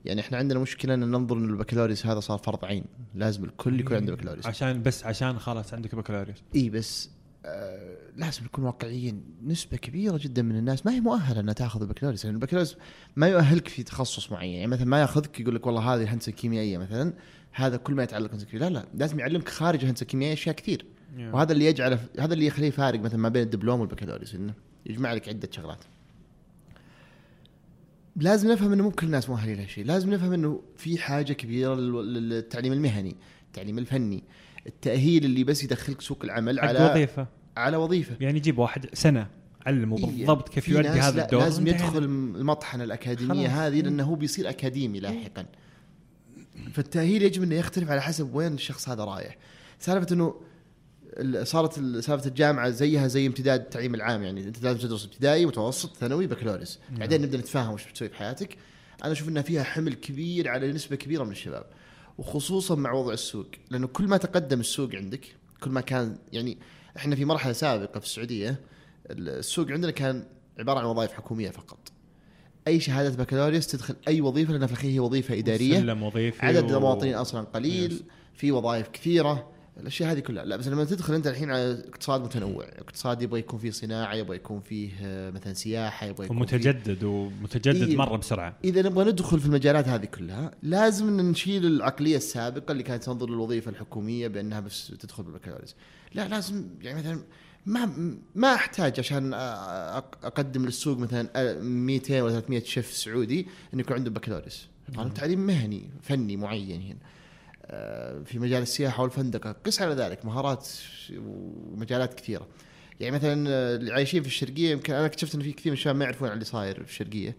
يعني إحنا عندنا مشكلة إن ننظر إن البكالوريوس هذا صار فرض عين. لازم الكل يكون عنده بكالوريوس. عشان بس عشان خلاص عندك بكالوريوس. إي بس آه لازم نكون واقعيين. نسبة كبيرة جدا من الناس ما هي مؤهلة إنها تاخذ البكالوريوس يعني البكالوريوس ما يؤهلك في تخصص معين. يعني مثلا ما ياخذك يقول لك والله هذه الهندسة الكيميائية مثلا هذا كل ما يتعلق الكيميائية لا لا لازم يعلمك خارج الهندسة الكيميائية أشياء كثير. وهذا اللي يجعله هذا اللي يخليه فارق مثلا ما بين الدبلوم والبكالوريوس إنه يجمع لك عدة شغلات. لازم نفهم إنه مو كل الناس مؤهلين لهالشيء، لازم نفهم إنه في حاجة كبيرة لل- للتعليم المهني، التعليم الفني، التأهيل اللي بس يدخلك سوق العمل على وظيفة على وظيفة. يعني جيب واحد سنة علمه إيه، بالضبط كيف يؤدي هذا الدور لازم. يدخل المطحنة الأكاديمية خلاص. إيه. هذه لأنه هو بيصير أكاديمي لاحقا. فالتأهيل يجب إنه يختلف على حسب وين الشخص هذا رايح. سالفة إنه صارت ال- سالفة الجامعة زيها زي امتداد التعليم العام يعني انت لازم تدرس ابتدائي متوسط ثانوي بكالوريوس. نعم. بعدين نبدأ نتفاهم وش بتسوي بحياتك. أنا أشوف إنها فيها حمل كبير على نسبة كبيرة من الشباب وخصوصا مع وضع السوق. لأنه كل ما تقدم السوق عندك كل ما كان يعني إحنا في مرحلة سابقة في السعودية السوق عندنا كان عبارة عن وظائف حكومية فقط. أي شهادة بكالوريوس تدخل أي وظيفة لانها في الاخير هي وظيفة إدارية. سلم وظيفي عدد و- المواطنين أصلا قليل. يس. في وظائف كثيرة. الأشياء هذه كلها. لا بس لما تدخل أنت الحين على اقتصاد متنوع اقتصاد يبغى يكون فيه صناعة يبغى يكون فيه آه، مثلا سياحة يبغى يكون فيه ومتجدد ومتجدد إيه. مرة بسرعة. إذا نبغى ندخل في المجالات هذه كلها لازم نشيل العقلية السابقة اللي كانت تنظر للوظيفة الحكومية بأنها بس تدخل بالبكالوريوس. لا لازم يعني مثلا ما ما أحتاج عشان أقدم للسوق مثلا أ- 200 ولا 300 شيف سعودي إنه يكون عنده بكالوريوس. طالب تعليم مهني فني معين هنا. آه، في مجال السياحة والفندقة. قس على ذلك مهارات ومجالات كثيرة. يعني مثلا آه، اللي عايشين في الشرقية يمكن أنا اكتشفت ان في كثير من الشباب ما يعرفون عن اللي صاير في الشرقية.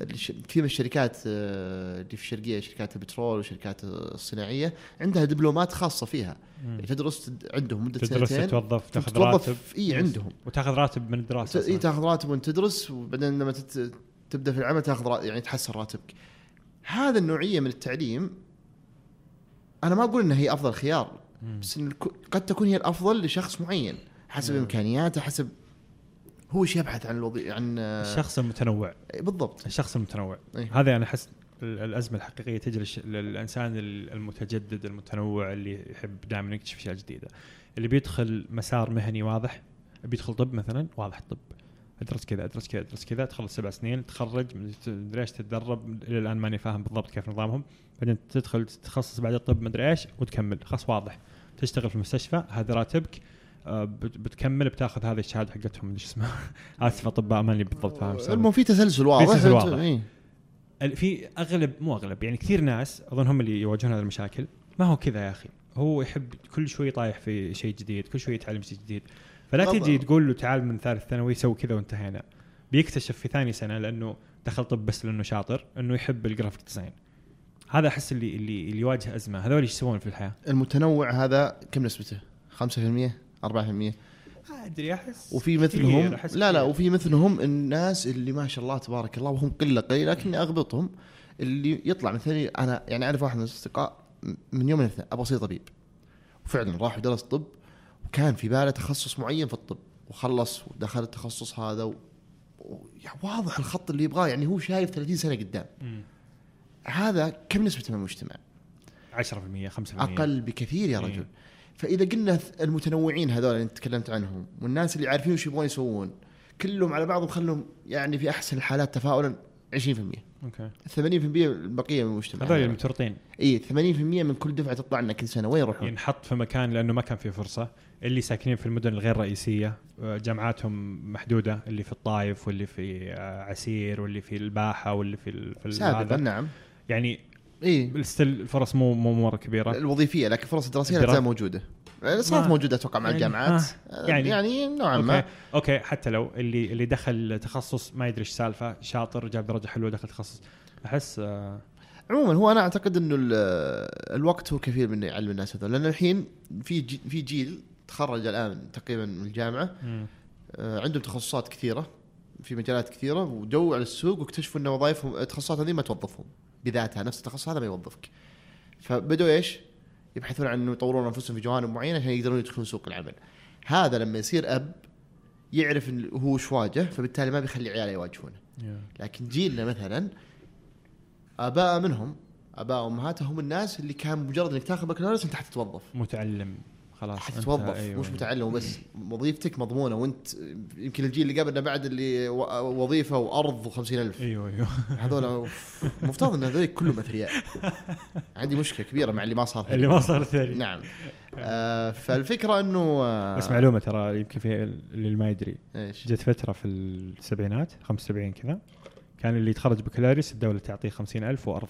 الش- كثير من الشركات آه، اللي في الشرقية شركات البترول والشركات الصناعية عندها دبلومات خاصة فيها. يعني تدرس تد- عندهم مدة تدرس سنتين تتوظف تاخذ راتب. إي. عندهم. وتاخذ راتب من الدراسة إي. تاخذ راتب وانت تدرس وبعدين لما تبدأ في العمل تاخذ يعني تحسن راتبك. هذا النوعية من التعليم أنا ما أقول انها هي أفضل خيار. بس إن قد تكون هي الأفضل لشخص معين حسب إمكانياته حسب هو إيش يبحث عن الوظيفه عن الشخص المتنوع. بالضبط. الشخص المتنوع. إيه. هذا أنا أحس ال- الأزمة الحقيقية تجري الش- للإنسان ال- المتجدد المتنوع اللي يحب دائما يكتشف أشياء جديدة. اللي بيدخل مسار مهني واضح بيدخل طب مثلا واضح طب. ادرس كذا ادرس كذا ادرس كذا تخلص سبع سنين تخرج مدري إيش تتدرب إلى الآن ماني فاهم بالضبط كيف نظامهم. بعدين تدخل تتخصص بعد الطب مدري إيش وتكمل. خلاص واضح. تشتغل في المستشفى هذا راتبك. آه، بت- بتكمل بتاخذ هذه الشهادة حقتهم مدري إيش اسمها <laughs> اسف أطباء ماني بالضبط فاهم المهم في تسلسل واضح. تسلسل أنت- واضح. إيه. في أغلب مو أغلب يعني كثير ناس أظن هم اللي يواجهون هذه المشاكل. ما هو كذا يا أخي. هو يحب كل شوي طايح في شيء جديد كل شوي يتعلم شيء جديد. فلا بالضبط. تجي تقول له تعال من ثالث ثانوي سوي كذا وانتهينا. بيكتشف في ثاني سنة لأنه دخل طب بس لأنه شاطر إنه يحب ال graphic design هذا أحس اللي اللي اللي يواجه أزمة. هذول إيش يسوون في الحياة؟ المتنوع هذا كم نسبته؟ 5% 4% ما أدري أحس وفي مثلهم لا لا وفي مثلهم الناس اللي ما شاء الله تبارك الله وهم قله قليله لكني أغبطهم. اللي يطلع مثلي أنا يعني أعرف واحد من الأصدقاء من يوم الاثنين أبغى أصير طبيب. وفعلا راح ودرس طب وكان في باله تخصص معين في الطب وخلص ودخل التخصص هذا و... و... يعني واضح الخط اللي يبغاه يعني هو شايف 30 سنة قدام. مم. هذا كم نسبته من المجتمع؟ 10% 5% أقل بكثير يا. رجل. فإذا قلنا المتنوعين هذول اللي انت تكلمت عنهم والناس اللي عارفين وش يبغون يسوون كلهم على بعضهم خلهم يعني في أحسن الحالات تفاؤلا 20% 80% أوكي. البقيه من المجتمع. هذول المتورطين. إي 80% من كل دفعة تطلع لنا كل سنة وين يروحون؟ ينحط في مكان لأنه ما كان فيه فرصة. اللي ساكنين في المدن الغير رئيسية آه، جامعاتهم محدودة اللي في الطايف واللي في آه، عسير واللي في الباحة واللي في في سابقا. نعم. يعني إي. still الفرص مو مو مرة كبيرة. الوظيفية لكن فرص الدراسية لا تزال موجودة. صارت موجوده أتوقع مع يعني- الجامعات. آه، يعني يعني- نوعا ما. أوكي حتى لو اللي اللي دخل تخصص ما يدري إيش سالفة شاطر جاب درجة حلوة دخل تخصص. أحس آه، عموما هو أنا أعتقد إنه ال- الوقت هو كفيل من يعلم الناس هذول. لأن الحين في جي في جيل تخرج الآن تقريبا من الجامعة. آه، عندهم تخصصات كثيرة في مجالات كثيرة وجو على السوق واكتشفوا إن وظائفهم التخصصات هذه ما توظفهم بذاتها نفس التخصص هذا ما يوظفك. فبدوا إيش؟ يبحثون عن إنه يطورون أنفسهم في جوانب معينة عشان يقدرون يدخلون سوق العمل. هذا لما يصير أب يعرف هو إيش واجه فبالتالي ما بيخلي عياله يواجهونه. لكن جيلنا مثلا أباء منهم أباء وامهات هم الناس اللي كان مجرد إنك تاخذ بكالوريوس أنت حتتوظف. متعلم. خلاص حتتوظف أيوة. مش متعلم وبس وظيفتك مضمونة وانت يمكن الجيل اللي قبلنا بعد اللي وظيفة وأرض و50000 أيوه أيوه. هذول <laughs> مفترض إن هذول كلهم أثرياء. عندي مشكلة كبيرة مع اللي ما صار اللي ما صار ثاني. نعم. آه فالفكرة إنه آه بس معلومة ترى يمكن في اللي ما يدري. إيش؟ جت فترة في السبعينات 75 كذا كان اللي يتخرج بكالوريوس الدولة تعطيه 50000 وأرض.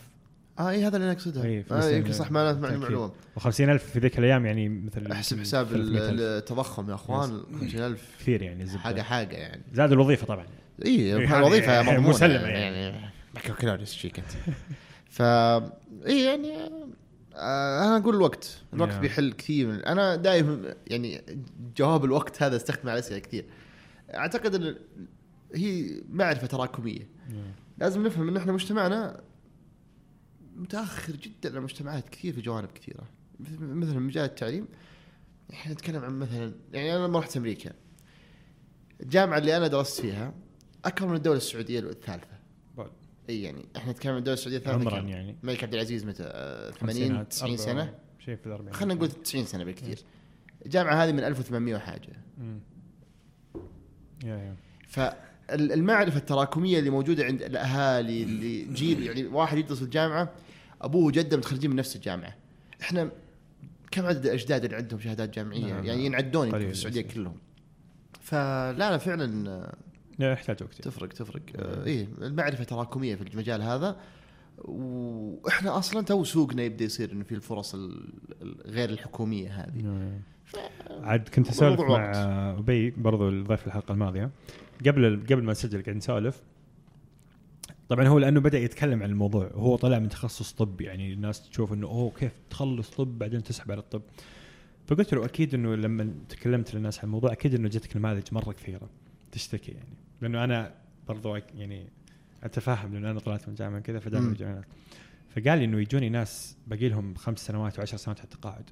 آه اي هذا اللي أنا اقصدها إي، آه يمكن صح ما أنا- ما عندي بالتأكيد. معلومه و50000 في ذيك الأيام يعني مثل أحسب حساب ال- 300,000. التضخم يا أخوان 50000 كثير يعني الزبده حاجة حاجة يعني. زاد الوظيفة طبعا. اي يعني الوظيفة يعني مضمونة مسلمة يعني, يعني. بكالوريوس شيك أنت؟ ف اي يعني آه أنا أقول الوقت. الوقت Yeah. بيحل كثير من أنا دائما يعني جواب الوقت هذا أستخدمه على أسئلة كثير. أعتقد إن هي معرفة تراكمية. لازم نفهم إن إحنا مجتمعنا متأخر جدا عن مجتمعات كثير في جوانب كثيرة. مثل- مثلا مجال التعليم إحنا نتكلم عن مثلا يعني أنا لما رحت أمريكا الجامعة اللي أنا درست فيها أكبر من الدولة السعودية الثالثة. إي يعني إحنا نتكلم عن الدولة السعودية الثالثة عمرا؟ يعني. الملك عبد العزيز متى؟ آه، 80 خمسينات، 90 أربعة، سنة؟ شيء في الأربعين. خلينا نقول 90 سنة بالكثير. الجامعة هذه من 1800 وحاجة. مم. يا يا. فالمعرفه التراكمية اللي موجودة عند الأهالي اللي جيل يعني واحد يدرس في الجامعة أبوه وجده متخرجين من نفس الجامعة إحنا كم عدد الأجداد اللي عندهم شهادات جامعية نعم، يعني نعم. ينعدون في السعودية. كلهم فلا لا فعلا لا يحتاج وقت تفرق تفرق آه، إيه المعرفة تراكميه في المجال هذا وإحنا أصلا تو سوقنا يبدأ يصير إنه في الفرص ال- ال- غير الحكومية هذه يا. عاد كنت أسولف مع. أبي برضو الضيف الحلقة الماضية قبل قبل ما نسجل قاعد نسولف طبعا هو لأنه بدأ يتكلم عن الموضوع هو طلع من تخصص طب يعني الناس تشوف إنه أوه كيف تخلص طب بعدين تسحب على الطب. فقلت له أكيد إنه لما تكلمت للناس عن الموضوع أكيد إنه جتك نماذج مرة كثيرة تشتكي يعني. لأنه أنا برضو يعني أتفهم لأنه أنا طلعت من جامعة كذا فدائما. يجوني ناس. فقال لي إنه يجوني ناس باقي لهم خمس سنوات وعشر سنوات على التقاعد.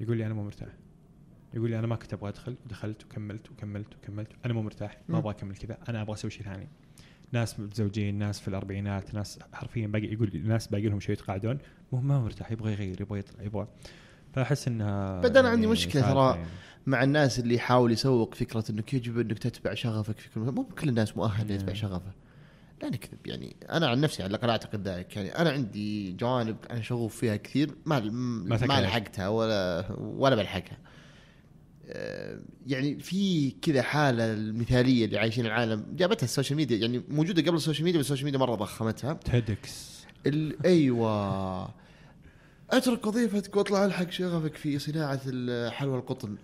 يقول لي أنا مو مرتاح. يقول لي أنا ما كنت أبغى أدخل ودخلت وكملت وكملت وكملت أنا مو مرتاح ما. أبغى أكمل كذا أنا أبغى أسوي شيء ثاني ناس متزوجين ناس في الأربعينات ناس حرفيا باقي يقول ناس باقي لهم شوي يتقاعدون مو ما مرتاح يبغى يغير يبغى يطلع يبغى فأحس إنها بعد أنا عندي مشكلة سالفة ترى. يعني. مع الناس اللي يحاول يسوق فكرة إنك يجب إنك تتبع شغفك في كل مو كل الناس مؤهلة يتبع مم. شغفه لا نكذب يعني أنا عن نفسي على الأقل أعتقد ذلك يعني أنا عندي جوانب أنا شغوف فيها كثير ما ما, ما. لحقتها ولا ولا بلحقها يعني في كذا حالة المثالية اللي عايشين العالم. جابتها ال social media يعني موجودة قبل ال social media بس ال social media مرة ضخمتها. TEDx. أيوه. أترك وظيفتك وأطلع ألحق شغفك في صناعة حلوى القطن.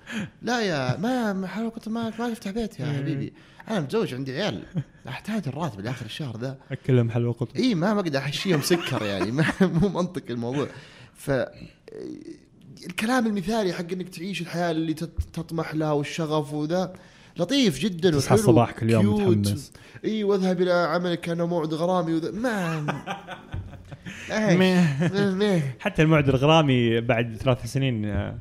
لا يا ما حلوى القطن ما ما تفتح بيت يا حبيبي. أنا متزوج عندي عيال. أحتاج الراتب لآخر الشهر ذا. اكلهم حلوى قطن إي ما بقدر أحشيهم سكر يعني. <laughs> ما مو منطق الموضوع. ف الكلام المثالي حق إنك تعيش الحياة اللي تطمح لها والشغف وذا لطيف جدا تصحى الصباح كل يوم. متحمس. إي وأذهب إلى عملك كأنه موعد غرامي وذا. <laughs> ما. حتى الموعد الغرامي بعد ثلاث سنين آه،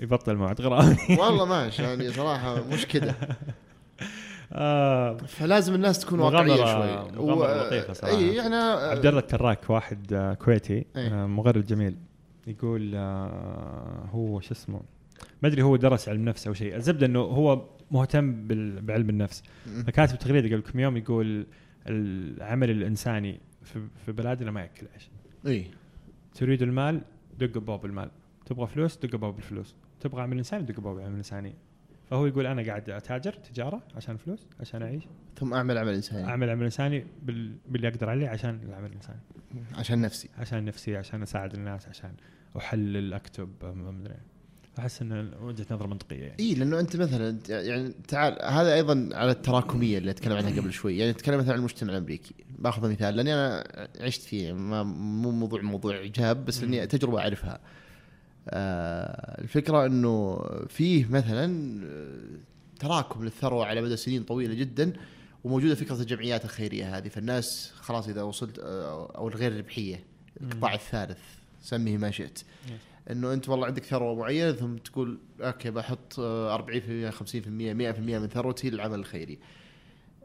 يبطل موعد غرامي. والله ماشي يعني <laughs> صراحة مش كده آه فلازم الناس تكون واقعية شوي. مغامرة لطيفة صراحة. إي يعني عبد الله التراك واحد آه، كويتي مغرد جميل. يقول آه، هو شو اسمه ما أدري هو درس علم نفس أو شيء. الزبدة إنه هو مهتم بعلم النفس. فكاتب تغريده قبل كم يوم يقول العمل الإنساني في, في بلادنا ما يأكل عيش. إي. تريد المال؟ دق باب المال. تبغى فلوس؟ دق باب الفلوس. تبغى عمل إنساني؟ دق باب العمل الانساني فهو يقول أنا قاعد أتاجر تجارة عشان فلوس عشان أعيش. ثم أعمل عمل إنساني. أعمل عمل إنساني بال... باللي أقدر عليه عشان العمل الإنساني. عشان نفسي. عشان نفسي عشان أساعد الناس عشان أحلل أكتب ما ادري أحس إن وجهة نظر منطقية يعني. اي لأنه أنت مثلا يعني تعال هذا أيضا على التراكمية اللي أتكلم عنها قبل شوي. يعني نتكلم مثلا عن المجتمع الأمريكي. باخذ مثال لأني أنا عشت فيه ما مو موضوع موضوع ايجاب بس لاني تجربة أعرفها. آه الفكرة إنه فيه مثلا آه، تراكم للثروة على مدى سنين طويلة جدا وموجودة فكرة الجمعيات الخيرية هذه. فالناس خلاص إذا وصلت آه، أو الغير ربحية القطاع الثالث سميه ما شئت. إنه أنت والله عندك ثروة معينة ثم تقول okay بحط آه، 40% 50% 100% من ثروتي للعمل الخيري.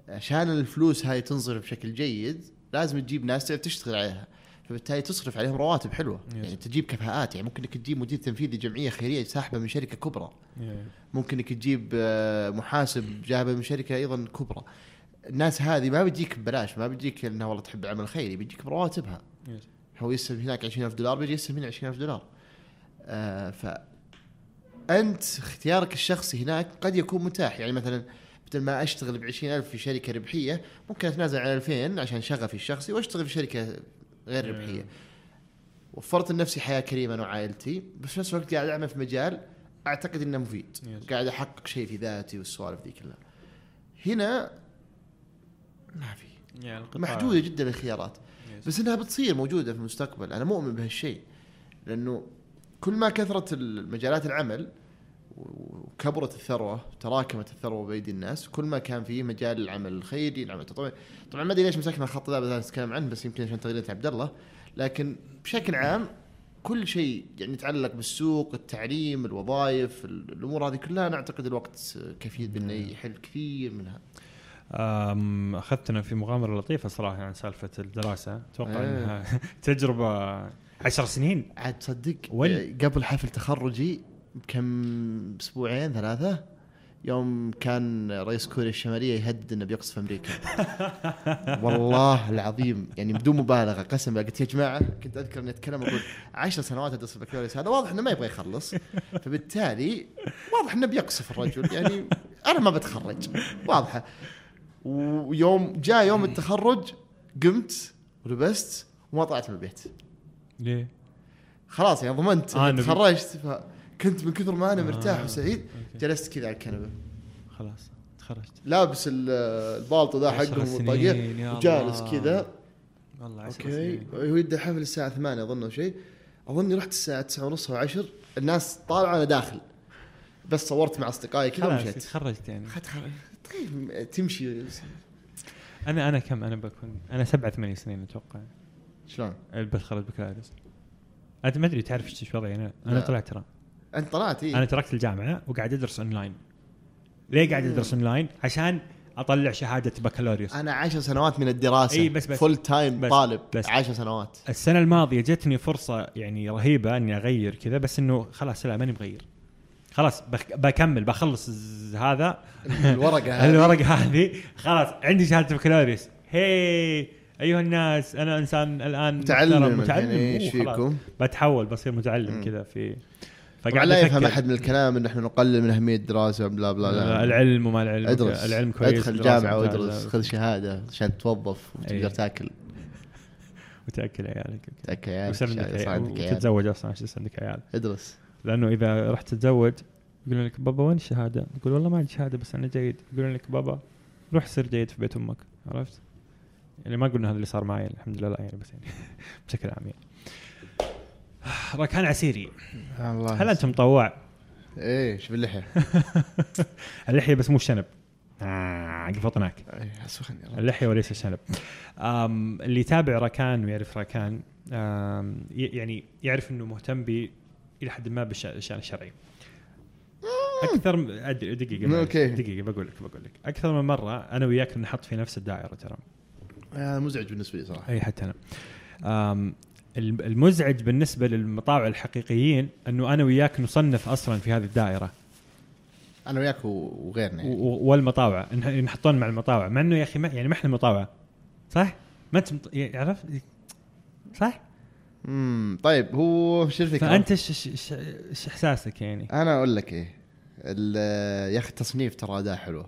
عشان الفلوس هاي تنصرف بشكل جيد لازم تجيب ناس تعرف تشتغل عليها. فبالتالي تصرف عليهم رواتب حلوة. Yes. يعني تجيب كفاءات. يعني ممكن إنك تجيب مدير تنفيذي جمعية خيرية ساحبة من شركة كبرى. ممكن إنك تجيب آه، محاسب جابه من شركة أيضا كبرى. الناس هذه ما بتجيك ببلاش ما بتجيك إنها والله تحب العمل الخيري بيجيك برواتبها. هو يستلم هناك 20000 دولار بيجي يستلم هنا 20000 دولار. آه ف أنت اختيارك الشخصي هناك قد يكون متاح. يعني مثلا بدل ما أشتغل ب 20000 في شركة ربحية ممكن اتنازل عن 2000 عشان شغفي الشخصي وأشتغل في شركة غير ربحية. وفرت لنفسي حياة كريمة أنا وعائلتي بس في نفس الوقت قاعد أعمل في مجال أعتقد إنه مفيد. Yes. قاعد أحقق شيء في ذاتي والسوالف ذي كلها. هنا ما في. يعني محدودة جدا الخيارات. بس إنها بتصير موجودة في المستقبل. أنا مؤمن بهالشيء. لأنه كل ما كثرت مجالات العمل وكبرت الثروة تراكمت الثروة بأيدي الناس كل ما كان فيه مجال العمل الخيري العمل التطوعي. طبعا ما أدري ليش مسكنا الخط ذا بدأنا نتكلم عنه بس يمكن عشان تغريده عبد الله. لكن بشكل عام كل شيء يعني يتعلق بالسوق التعليم الوظائف الأمور هذه كلها أنا أعتقد الوقت كفيل بأنه يحل كثير منها. أخذتنا في مغامرة لطيفة صراحة عن سالفة الدراسة. أتوقع إيه. إنها <laughs> تجربة عشر سنين. عاد تصدق وين؟ قبل حفل تخرجي بكم أسبوعين ثلاثة يوم كان رئيس كوريا الشمالية يهدد إنه بيقصف أمريكا. <laughs> والله العظيم يعني بدون مبالغة قسم قلت يا جماعة كنت أذكر إني أتكلم أقول عشر سنوات أدرس البكالوريوس هذا واضح إنه ما يبغى يخلص. فبالتالي واضح إنه بيقصف الرجل يعني أنا ما بتخرج. واضحة. ويوم جاء يوم التخرج قمت ولبست وما طلعت من البيت. ليه؟ خلاص يعني ضمنت آه، آه تخرجت فكنت من كثر ما أنا مرتاح آه، وسعيد okay. جلست كذا على الكنبة. خلاص تخرجت. لابس ال- البالطو ذا حقهم والطاقية وجالس. كذا. والله okay. هو يبدأ الحفل الساعة 8 أظن أو شيء. أظني رحت الساعة 9 ونص أو 10 الناس طالعة أنا داخل. بس صورت مع أصدقائي كذا خلاص ومشيت. تخرجت يعني. خلاص. طيب تمشي. أنا أنا كم؟ أنا بكون أنا سبعة ثمانية سنين أتوقع. شلون؟ بتخرج بكالوريوس انت ما أدري تعرف إيش وضعي أنا أنا لا. طلعت ترى. أنت طلعت أنا إيه؟ تركت الجامعة وقاعد أدرس أونلاين. ليه قاعد أدرس أونلاين؟ عشان أطلع شهادة بكالوريوس. أنا 10 سنوات من الدراسة. إيه، بس- بس. full-time بس- طالب. بس. 10 سنوات. السنة الماضية جتني فرصة يعني رهيبة إني أغير كذا بس إنه خلاص لا ماني بغير خلاص بك بكمل بخلص هذا. الورقة <laughs> هذه. الورقة هذه. خلاص عندي شهادة بكالوريوس. هي أيها الناس أنا إنسان الآن متعلم الحين، متعلم. إيش. فيكم؟ بتحول بصير متعلم. كذا في طبعا لا يفهم. أحد من الكلام إن إحنا نقلل من أهمية الدراسة بلا بلا لا. العلم وما العلم. ادرس. العلم كويس ادخل جامعة. وادرس خذ شهادة عشان تتوظف وتقدر أيه. تاكل. وتأكل عيالك. تأكل عيالك عندك عيال. وتتزوج أصلا عشان عندك عيال. ادرس. لأنه إذا رحت تتزوج يقولون لك بابا وين الشهادة؟ تقول والله ما عندي شهادة بس أنا جيد يقولون لك بابا روح صير جيد في بيت أمك عرفت؟ يعني ما قلنا هذا اللي صار معي الحمد لله لا يعني بس يعني <laughs> بشكل عام يعني <sighs> ركان عسيري الله هل انت مطوع؟ إيه شوف اللحية <laughs> اللحية بس مو الشنب آه قفطناك إيه،. اللحية وليس الشنب اللي يتابع ركان ويعرف ركان يعني يعرف إنه مهتم إلى حد ما بالشان الشرعي أكثر م- دقيقة أوكي. دقيقة بقول لك بقول لك أكثر من مرة أنا وياك نحط في نفس الدائرة ترى آه، مزعج بالنسبة لي صراحة إي حتى أنا المزعج بالنسبة للمطاوع الحقيقيين أنه أنا وياك نصنف أصلا في هذه الدائرة أنا وياك وغيرنا يعني. والمطاوع نح- نحطون مع المطاوع مع إنه يا أخي ما يعني ما إحنا مطاوعه صح؟ ما أنت مط... عرفت؟ صح؟ امم طيب هو شو الفكرة؟ فأنت إيش إيش- إحساسك يعني؟ أنا أقول لك إيه. يا أخي التصنيف ترى اداء حلو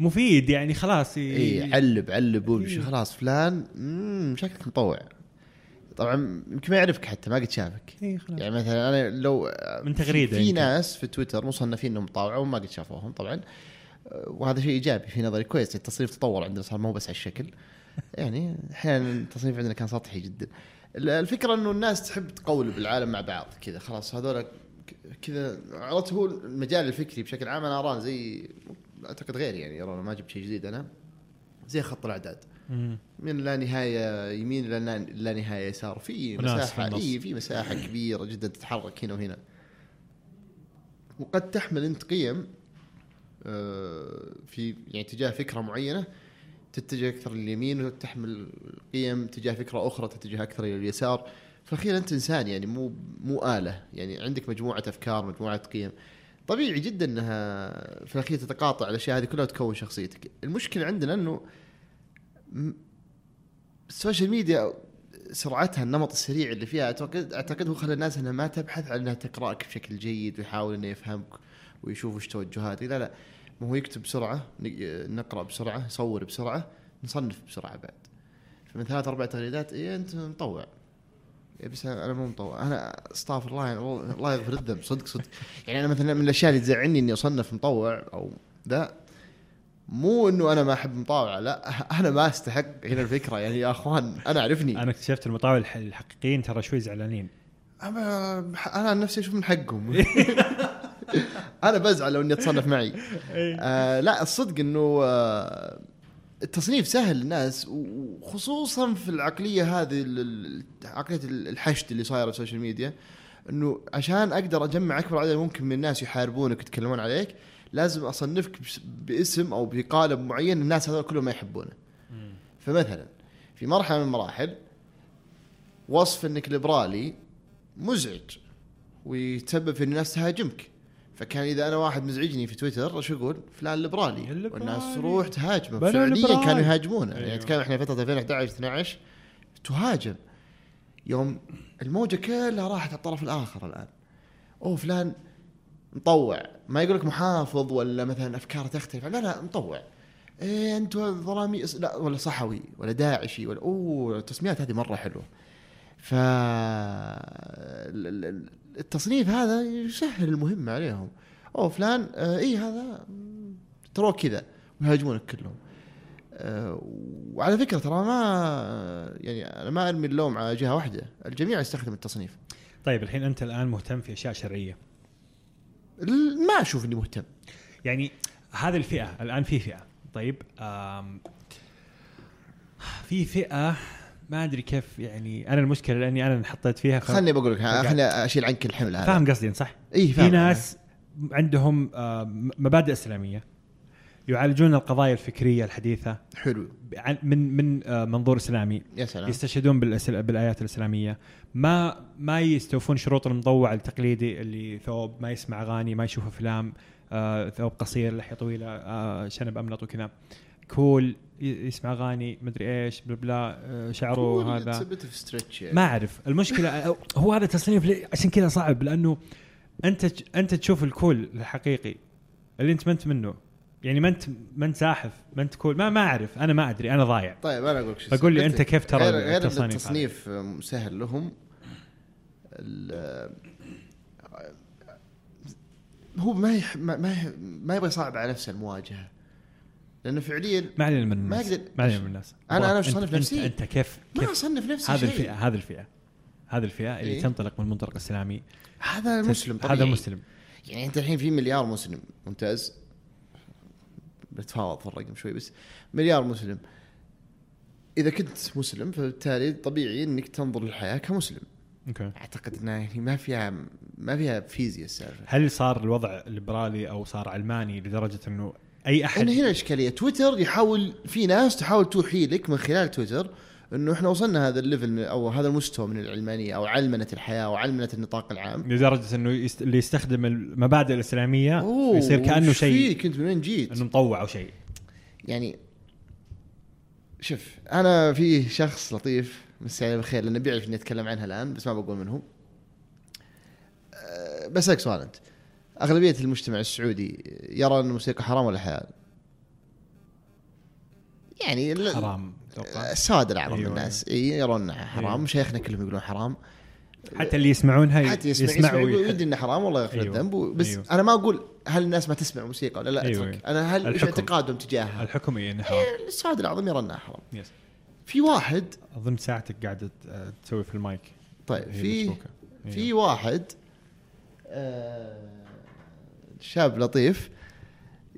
مفيد يعني خلاص ي- إي علب علب وامشي إيه. خلاص فلان. امم شكلك مطوع. طبعا يمكن ما يعرفك حتى ما قد شافك. إي خلاص. يعني مثلا أنا لو من تغريدة في. ناس في تويتر مصنفين إنهم طاوعه وما قد شافوهم طبعا. أه، وهذا شيء إيجابي. في نظري كويس. التصنيف تطور عندنا صار مو بس على الشكل. يعني أحيانا التصنيف عندنا كان سطحي جدا. الفكرة إنه الناس تحب تقولب العالم مع بعض كذا خلاص هذول كذا عرفت هو المجال الفكري بشكل عام. أنا اراه زي أعتقد غيري يعني يرونه ما جبت شيء جديد أنا. زي خط الأعداد. من لا نهاية يمين إلى لا- نهاية يسار. في مساحة. اي في مساحة كبيرة جدا تتحرك هنا وهنا. وقد تحمل أنت قيم آه، في يعني تجاه فكرة معينة. تتجه أكثر لليمين وتحمل قيم تجاه فكرة أخرى تتجه أكثر إلى اليسار. في الأخير أنت إنسان يعني مو مو آلة. يعني عندك مجموعة أفكار مجموعة قيم. طبيعي جدا إنها في الأخير تتقاطع الأشياء هذه كلها وتكون شخصيتك. المشكلة عندنا إنه ال social media سرعتها النمط السريع اللي فيها أعتقد أعتقد هو خلى الناس إنها ما تبحث عن إنها تقرأك بشكل جيد ويحاول إنه يفهمك ويشوف وش توجهاتك. لا لا. ما هو يكتب بسرعة نقرأ بسرعة نصور بسرعة نصنف بسرعة بعد. فمن ثلاث أربع تغريدات اي أنت مطوع. إيه بس أنا مو مطوع. أنا أستغفر الله يعني الله يغفر الذنب. صدق صدق. يعني أنا مثلا من الأشياء اللي تزعلني إني أصنف مطوع أو ذا مو إنه أنا ما أحب مطاوعه لا أنا ما أستحق هنا الفكرة. يعني يا أخوان أنا أعرفني. أنا اكتشفت المطاوع الح- الحقيقيين ترى شوي زعلانين. أنا أنا عن نفسي أشوف من حقهم. <laughs> أنا بزعل لو إني أتصنف معي. <laughs> آه لا الصدق إنه آه التصنيف سهل للناس وخصوصا في العقلية هذه عقلية الحشد اللي صايره في ال social media إنه عشان أقدر أجمع أكبر عدد ممكن من الناس يحاربونك ويتكلمون عليك لازم أصنفك باسم أو بقالب معين الناس هذول كلهم ما يحبونه. فمثلا في مرحلة من المراحل وصف إنك ليبرالي مزعج ويتسبب في الناس تهاجمك. فكان إذا أنا واحد مزعجني في تويتر إيش أقول؟ فلان ليبرالي. الليبرالي. والناس تروح تهاجمه. فعليا. كانوا يهاجمونه. أيوه. يعني نتكلم إحنا فترة 2011 12 تهاجم. يوم الموجة كلها راحت على الطرف الآخر الآن. أوه فلان مطوع. ما يقول لك محافظ ولا مثلا أفكاره تختلف. لا لا مطوع. إيه أنت ظلامي لا ولا صحوي ولا داعشي ولا أوه التسميات هذه مرة حلوة. ف ال- ال- ال- التصنيف هذا يسهل المهمة عليهم. أوه فلان آه اي هذا؟ ترى كذا ويهاجمونك كلهم. آه وعلى فكرة ترى ما يعني أنا ما أرمي اللوم على جهة واحدة الجميع يستخدم التصنيف. طيب الحين أنت الآن مهتم في أشياء شرعية. ما أشوف إني مهتم. يعني هذه الفئة الآن في فئة. طيب في فئة ما أدري كيف يعني أنا المشكلة لأني أنا انحطيت فيها ف... خلني بقول لك خلني أشيل عنك الحمل هذا. فاهم قصدي صح؟ اي في فاهم. ناس عندهم آم، مبادئ إسلامية يعالجون القضايا الفكرية الحديثة حلو. من من آه، منظور إسلامي. يا سلام. يستشهدون. بالآيات الإسلامية. ما ما يستوفون شروط المطوع التقليدي اللي ثوب ما يسمع أغاني ما يشوف أفلام آه ثوب قصير لحية طويلة آه شنب أملط وكذا. كول يسمع أغاني مدري إيش بلا بلا آه شعره هذا. ما أعرف. المشكلة هو هذا تصنيف عشان كذا صعب لأنه أنت أنت تشوف الكول الحقيقي اللي أنت ما انت منه. يعني ما أنت ما أنت زاحف ما أنت كول ما ما أعرف. أنا ما أدري أنا ضايع. طيب أنا أقول لك شو فقول لي. أنت كيف ترى غير غير التصنيف؟ التصنيف سهل لهم. هو ما يح ما ما, ما يبغى يصعب على نفسه المواجهة. لأنه فعليا ما علينا من ما الناس. يقدر- ما علينا من الناس. أنت- أصنف أنت- نفسي. أنت كيف ما كيف؟ اصنف نفسي هذه. الفئه هذه الفئة. هذه الفئة اللي إيه؟ تنطلق من المنطلق الاسلامي هذا مسلم طبيعي. هذا مسلم. يعني أنت الحين في مليار مسلم. ممتاز. بتفاوض في الرقم شوي بس مليار مسلم. إذا كنت مسلم فبالتالي طبيعي إنك تنظر للحياة كمسلم. okay. أعتقد إنها يعني ما فيها ما فيها فيزياء السالفة. هل صار الوضع ليبرالي أو صار علماني لدرجة إنه أي أحد. هنا الاشكاليه تويتر يحاول في ناس تحاول توحي لك من خلال تويتر إنه إحنا وصلنا هذا ال level أو هذا المستوى من العلمانية أو علمنه الحياة أو علمنه النطاق العام. لدرجة إنه يست... اللي يستخدم المبادئ الإسلامية يصير كأنه شيء. فيك أنت من وين جيت؟ إنه مطوع أو شيء. يعني شوف أنا في شخص لطيف مسي عليه بالخير لأنه بيعرف إني أتكلم عنها الآن بس ما بقول من هو أه، بسالك سؤال أنت. أغلبية المجتمع السعودي يرى أن الموسيقى حرام ولا حلال؟ يعني حرام السواد الاعظم أيوة. من الناس اي يرون إنها حرام أيوة. شيخنا كلهم يقولون حرام حتى اللي يسمعونها حتى يسمع يسمع يسمعوا يدري انه حرام والله يغفر أيوة. الذنب بس أيوة. أنا ما أقول هل الناس ما تسمع موسيقى ولا لا أيوة. أترك أنا هل إيش. اعتقادهم تجاهها؟ الحكم اي انه حرام السواد الأعظم يرى إنها حرام يس في واحد أظن ساعتك قاعدة ت- تسوي في المايك طيب في المشبوكة. أيوة. في واحد آه، شاب لطيف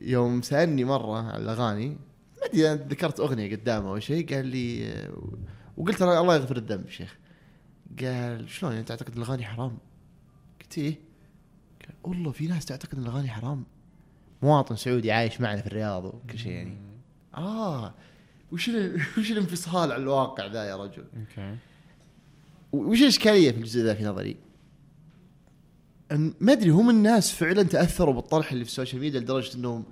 يوم سألني مرة عن الأغاني ما أدري ذكرت أغنية قدامه أو شيء قال لي وقلت له الله يغفر الذنب شيخ قال شلون يعني تعتقد الأغاني حرام؟ قلت إيه؟ قال والله في ناس تعتقد إن الأغاني حرام مواطن سعودي عايش معنا في الرياض وكل شيء يعني آه وش ال- وش الانفصال عن الواقع ذا يا رجل؟ okay وش الإشكالية في الجزء ذا في نظري؟ ما أدري هم الناس فعلا تأثروا بالطرح اللي في ال social media لدرجة إنهم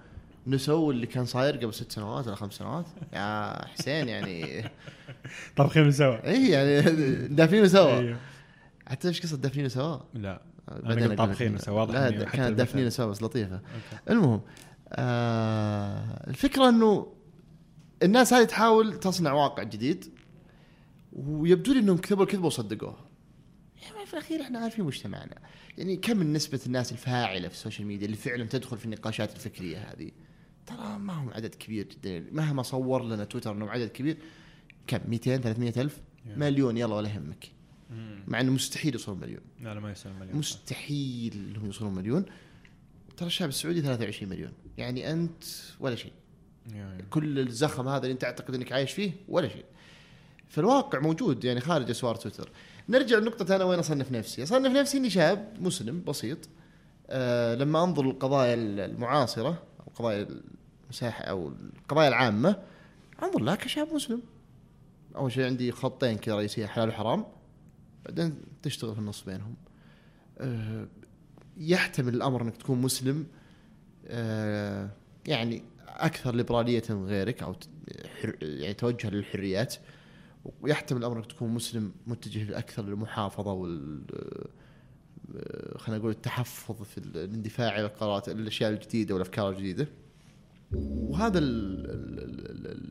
نسوا اللي كان صاير قبل ست سنوات ولا خمس سنوات يا حسين يعني <laughs> طبخين سوا اي يعني دافنينه سوا أيوه. حتى إيش قصة دافنينه سوا؟ لا بعدين. طابخين سوا، لا كانت المثل. دافنينه سوا بس لطيفة okay. المهم آه الفكرة إنه الناس هذه تحاول تصنع واقع جديد ويبدو لي إنهم كذبوا الكذبة وصدقوها. يعني في الأخير إحنا عارفين مجتمعنا، يعني كم من نسبة الناس الفاعلة في ال social media اللي فعلا تدخل في النقاشات الفكرية هذه؟ ترى ما هم عدد كبير جدا، مهما صور لنا تويتر انهم عدد كبير كم؟ 200 300 ألف. مليون. يلا ولا يهمك. مع إنه مستحيل يوصلون مليون. لا لا ما يسوي مليون. مستحيل إنهم يوصلون مليون. ترى الشعب السعودي 23 مليون. يعني أنت ولا شيء. كل الزخم هذا اللي أنت تعتقد إنك عايش فيه ولا شيء. فالواقع موجود. يعني خارج أسوار تويتر. نرجع لنقطة أنا وين أصنف نفسي. أصنف نفسي إني شاب مسلم بسيط. أه لما أنظر للقضايا المعاصرة أو قضايا المساحة أو القضايا العامة أنظر لها كشاب مسلم. أول شيء عندي خطين كذا رئيسية حلال وحرام. بعدين تشتغل في النص بينهم. أه يحتمل الأمر إنك تكون مسلم. أه يعني أكثر ليبرالية من غيرك حر يعني توجه للحريات. ويحتمل الامر انك تكون مسلم متجه أكثر للمحافظة وال آه، خلينا نقول التحفظ في الاندفاع إلى القرارات الأشياء الجديدة والأفكار الجديدة. وهذا ال ال ال ال ال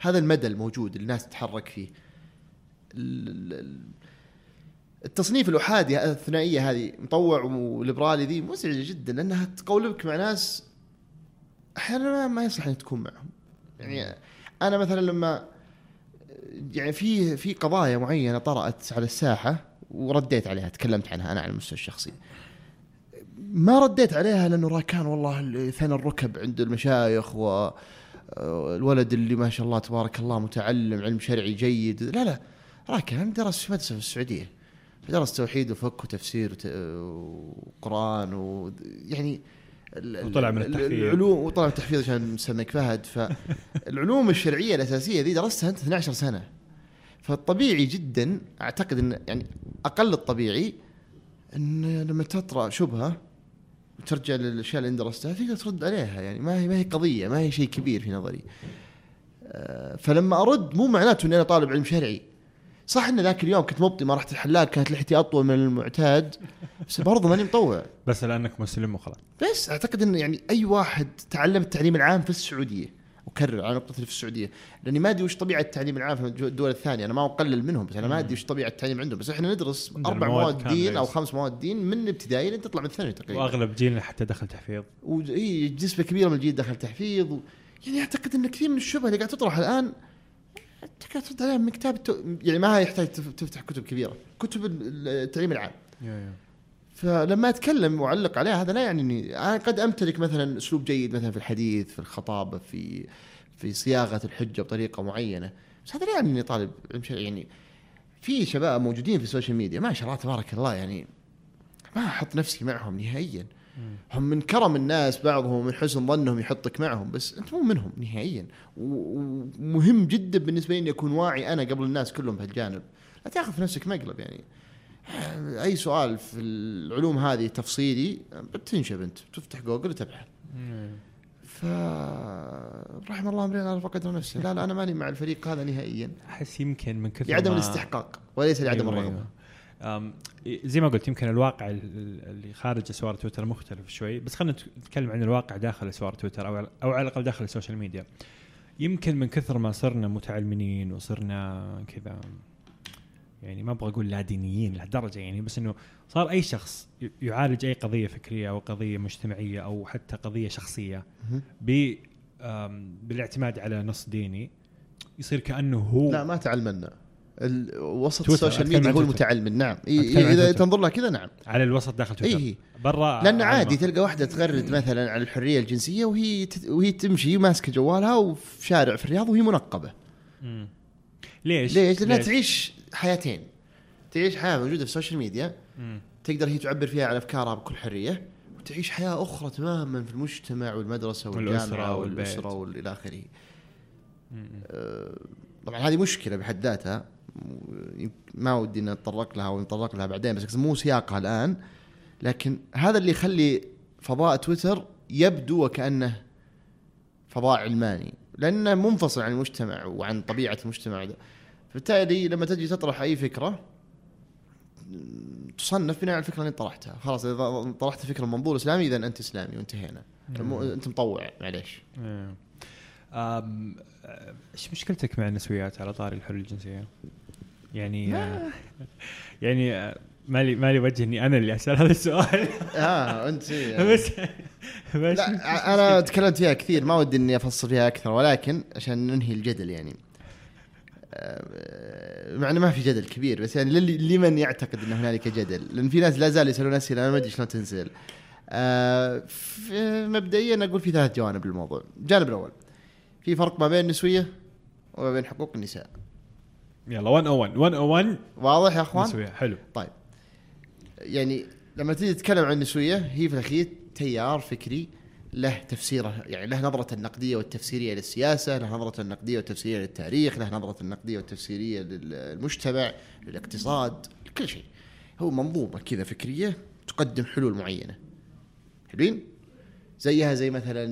هذا المدى الموجود الناس تتحرك فيه. ال- ال- التصنيف الأحادي الثنائية هذه مطوع وليبرالي ذي مزعجة جدا لأنها تقولبك مع ناس أحيانا ما يصلح انك تكون معهم. يعني أنا مثلا لما يعني في في قضايا معينة طرأت على الساحة ورديت عليها تكلمت عنها أنا على المستوى الشخصي. ما رديت عليها لأنه راكان والله ثنى الركب عند المشايخ و الولد اللي ما شاء الله تبارك الله متعلم علم شرعي جيد. لا لا راكان درس في مدرسة في السعودية. درس توحيد وفك وتفسير وت- وقرآن و يعني وطلع من ال- التحفيظ. العلوم وطلع من التحفيظ عشان سمك فهد. فالعلوم <laughs> الشرعية الأساسية ذي درستها أنت 12 سنة. فالطبيعي جدا أعتقد ان يعني أقل الطبيعي إن لما تطرأ شبهة وترجع للأشياء اللي درستها تقدر ترد عليها. يعني ما هي ما هي قضية ما هي شيء كبير في نظري. آه، فلما أرد مو معناته إني أنا طالب علم شرعي. صح ان ذاك اليوم كنت مبطي ما رحت الحلاق كانت لحيتي أطول من المعتاد. بس برضو ماني مطوع. بس لأنك مسلم وخلاص. بس أعتقد إن يعني أي واحد تعلم التعليم العام في السعودية أكرر على نقطة اللي في السعودية لأني ما أدري وش طبيعة التعليم العام في الدول الثانية. أنا ما أقلل منهم بس أنا ما أدري وش طبيعة التعليم عندهم. بس إحنا ندرس أربع مواد دين أو. خمس مواد دين من ابتدائي لين تطلع من الثانوي تقريبا. وأغلب جيلنا حتى دخل تحفيظ. واي نسبة كبيرة من الجيل دخل تحفيظ و... يعني أعتقد إن كثير من الشبهه اللي قاعد تطرح الآن قاعد ترد عليها من كتاب. يعني ما يحتاج تف- تفتح كتب كبيرة كتب ال- التعليم العام. فلما أتكلم وأعلق عليها هذا لا يعني اني أنا قد أمتلك مثلا أسلوب جيد مثلا في الحديث في الخطابة في في صياغة الحجة بطريقة معينة. بس هذا لا يعني إني طالب علم يعني في شباب موجودين في ال social media ما شاء الله تبارك الله يعني ما أحط نفسي معهم نهائيا. هم من كرم الناس بعضهم ومن حسن ظنهم يحطك معهم بس أنت مو منهم نهائيا. ومهم جدا بالنسبة لي إني أكون واعي أنا قبل الناس كلهم بهالجانب. لا تأخذ في نفسك مقلب يعني. أي سؤال في العلوم هذه تفصيلي بتنشب أنت تفتح جوجل وتبحث. ف رحم الله امرئ عرف قدر نفسه. لا لا أنا ماني مع الفريق هذا نهائيا. أحس يمكن من كثر لعدم الاستحقاق وليس لعدم أيوة، الرغبة. أيوة. زي ما قلت يمكن الواقع ال- اللي خارج أسوار تويتر مختلف شوي بس خلينا نتكلم عن الواقع داخل أسوار تويتر أو أو على الأقل داخل ال social media يمكن من كثر ما صرنا متعلمين وصرنا كذا يعني ما أبغى أقول لا دينيين لهالدرجة يعني بس إنه صار أي شخص يعالج أي قضية فكرية أو قضية مجتمعية أو حتى قضية شخصية. ب بالاعتماد على نص ديني يصير كأنه هو لا ما تعلمنا وسط تويتر، ال social media هو. المتعلم نعم إي- أتكلم عن إذا. تنظر لها كذا نعم على الوسط داخل تويتر إي برا لأن. عادي تلقى واحدة تغرد مثلا على الحرية الجنسية وهي تت... وهي تمشي ماسكة جوالها وفي شارع في الرياض وهي منقبة مم. ليش؟ ليش؟ لأنها تعيش حياتين تعيش حياة موجودة في ال social media مم. تقدر هي تعبر فيها عن أفكارها بكل حرية وتعيش حياة أخرى تماما في المجتمع والمدرسة والجامعة والبيت. والأسرة والى آخره. آه، طبعا هذه مشكلة بحد ذاتها ما ودي ان أتطرق لها ونتطرق لها بعدين بس مو سياقها الآن لكن هذا اللي يخلي فضاء تويتر يبدو وكأنه فضاء علماني لأنه منفصل عن المجتمع وعن طبيعة المجتمع ده. فبالتالي لما تجي تطرح أي فكرة تصنف بناء على الفكرة اللي طرحتها. خلاص إذا طرحت فكرة من منظور إسلامي اذا أنت إسلامي وانتهينا. أنت مطوع معليش. آه، إيش مشكلتك مع النسويات على طاري الحريه الجنسية؟ يعني آه، يعني آه، مالي مالي وجه إني أنا اللي أسأل هذا السؤال. <laughs> آه أنت <laughs> بس بس لا أنا تكلمت فيها كثير ما ودي إني أفصل فيها أكثر ولكن عشان ننهي الجدل يعني. آه، مع إنه ما في جدل كبير بس يعني للي لمن يعتقد إن هنالك جدل؟ لأن في ناس لا زالوا يسألون أسئلة أنا ما أدري شلون تنسال. آه، في- مبدئيا أقول في ثلاث جوانب للموضوع، الجانب الأول في فرق ما بين النسوية وما بين حقوق النساء، يلا 101 101 واضح يا أخوان؟ نسويها. حلو. طيب. يعني لما تيجي تتكلم عن النسويه هي في الأخير تيار فكري له تفسيره يعني له نظرة النقدية والتفسيرية للسياسة له نظرة النقدية والتفسيرية للتاريخ له نظرة النقدية والتفسيرية للمجتمع للاقتصاد لكل شيء. هو منظومة كذا فكرية تقدم حلول معينة. حلوين؟ زيها زي مثلا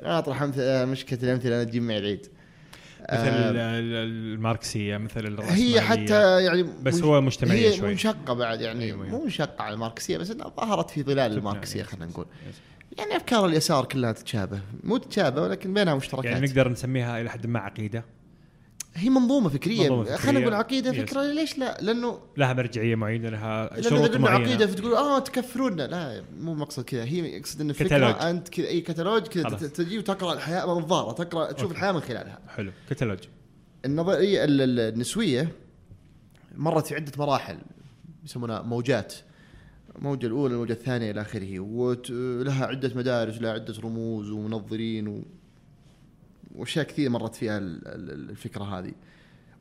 أنا أطرح آه، مشكلة الأمثلة أنا تجيب معي العيد. مثل آه، ال- ال- الماركسية مثل هي حتى يعني بس هو مجتمعية هي شوي. منشقة بعد يعني أيوة، أيوة. مو منشقة على الماركسية بس إنها ظهرت في ظلال الماركسية أيوة. خلينا نقول. يعني أفكار اليسار كلها تتشابه مو تتشابه ولكن بينها مشتركات يعني نقدر نسميها إلى حد ما عقيدة هي منظومة فكرية, منظومة فكرية. خلينا نقول عقيدة yes. فكره ليش لا؟ لأنه لها مرجعية معينة لها شروط قلنا معينة. عقيدة فتقول آه تكفرونا لا مو مقصد كذا. هي يقصد ان الفكرة كتالوج. أنت كذا أي كتالوج كذا تجي وتقرأ الحياة منظاره تقرأ تشوف okay. الحياة من خلالها. حلو. كتالوج النظرية ال- ال- النسوية مرت في عدة مراحل يسمونها موجات. الموجة الأولى الموجة الثانية إلى آخره. ولها عدة مدارس لها عدة رموز ومنظرين و... وأشياء كثير مرت فيها ال- ال- الفكرة هذه.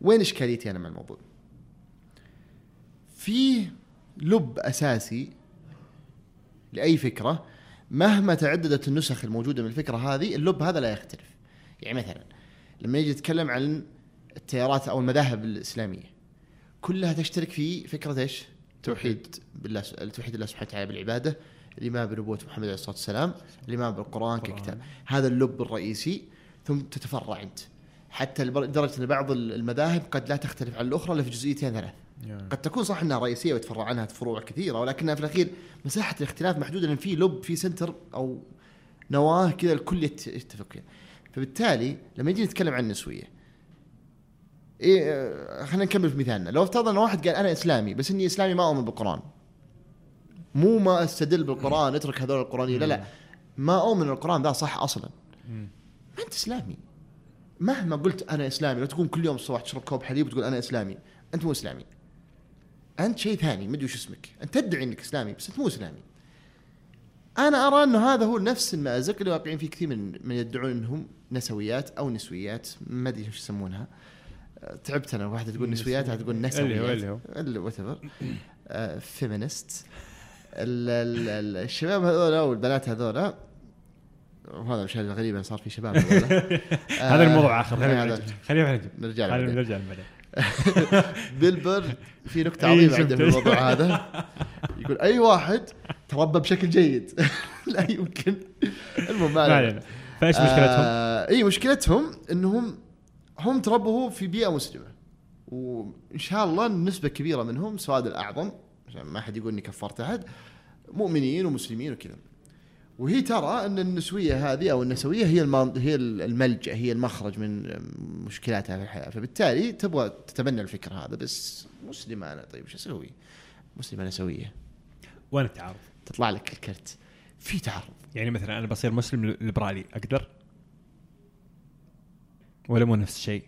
وين إشكاليتي أنا مع الموضوع؟ في لب أساسي لأي فكرة مهما تعددت النسخ الموجودة من الفكرة هذه اللب هذا لا يختلف. يعني مثلا لما يجي يتكلم عن التيارات أو المذاهب الإسلامية كلها تشترك في فكرة إيش؟ توحيد بالله توحيد الله سبحانه وتعالى بالعبادة الإيمان بنبوة محمد عليه الصلاة والسلام الإيمان بالقرآن القرآن. ككتاب. هذا اللب الرئيسي. ثم تتفرع أنت. حتى لدرجة أن بعض المذاهب قد لا تختلف عن الأخرى إلا في جزئيتين ثلاث. قد تكون صح أنها رئيسية ويتفرع عنها فروع كثيرة ولكنها في الأخير مساحة الاختلاف محدودة لأن في لب في سنتر أو نواة كذا الكل يت- يتفق. فيها فبالتالي لما يجي نتكلم عن النسوية إيه آه، خلينا نكمل في مثالنا. لو افترضنا أن واحد قال أنا إسلامي بس إني إسلامي ما أؤمن بالقرآن. مو ما أستدل بالقرآن أترك هذول القرانيه لا لا. ما أؤمن ان القران ذا صح أصلا. أنت إسلامي. مهما قلت أنا إسلامي لو تقوم كل يوم الصباح تشرب كوب حليب وتقول أنا إسلامي أنت مو إسلامي. أنت شيء ثاني ما أدري وش اسمك. أنت تدعي إنك إسلامي بس أنت مو إسلامي. أنا أرى إنه هذا هو نفس المأزق اللي واقعين فيه كثير من من يدعون إنهم نسويات أو نسويات ما أدري وش يسمونها. تعبت أنا واحدة تقول نسويات واحدة تقول نسويات. اللي هو- اللي هو. اللي whatever feminist الشباب هذولا والبنات هذولا وهذا مش غريبة صار في شباب. <laughs> هذا آه، الموضوع آخر. خلينا نرجع. خلينا نرجع. له بعدين. نرجع <laughs> بعدين. Bill Burr في <laughs> نكتة إيه، عظيمة شفت. عنده في الموضوع هذا. يقول أي واحد تربى بشكل جيد. لا يمكن. المهم ما. علينا. فإيش مشكلتهم؟ آه اي مشكلتهم إنهم هم تربوا في بيئة مسلمة. وإن شاء الله نسبه كبيره منهم سواد الأعظم عشان ما حد يقول إني كفرت أحد مؤمنين ومسلمين وكذا. وهي ترى أن النسوية هذه أو النسوية هي هي الملجأ هي المخرج من مشكلاتها في الحياة فبالتالي تبغى تتبنى الفكر هذا بس مسلمة أنا طيب شو أسوي؟ مسلمة نسوية وين التعارض؟ تطلع لك الكرت في تعارض يعني مثلا أنا بصير مسلم ليبرالي أقدر؟ ولا مو نفس الشيء؟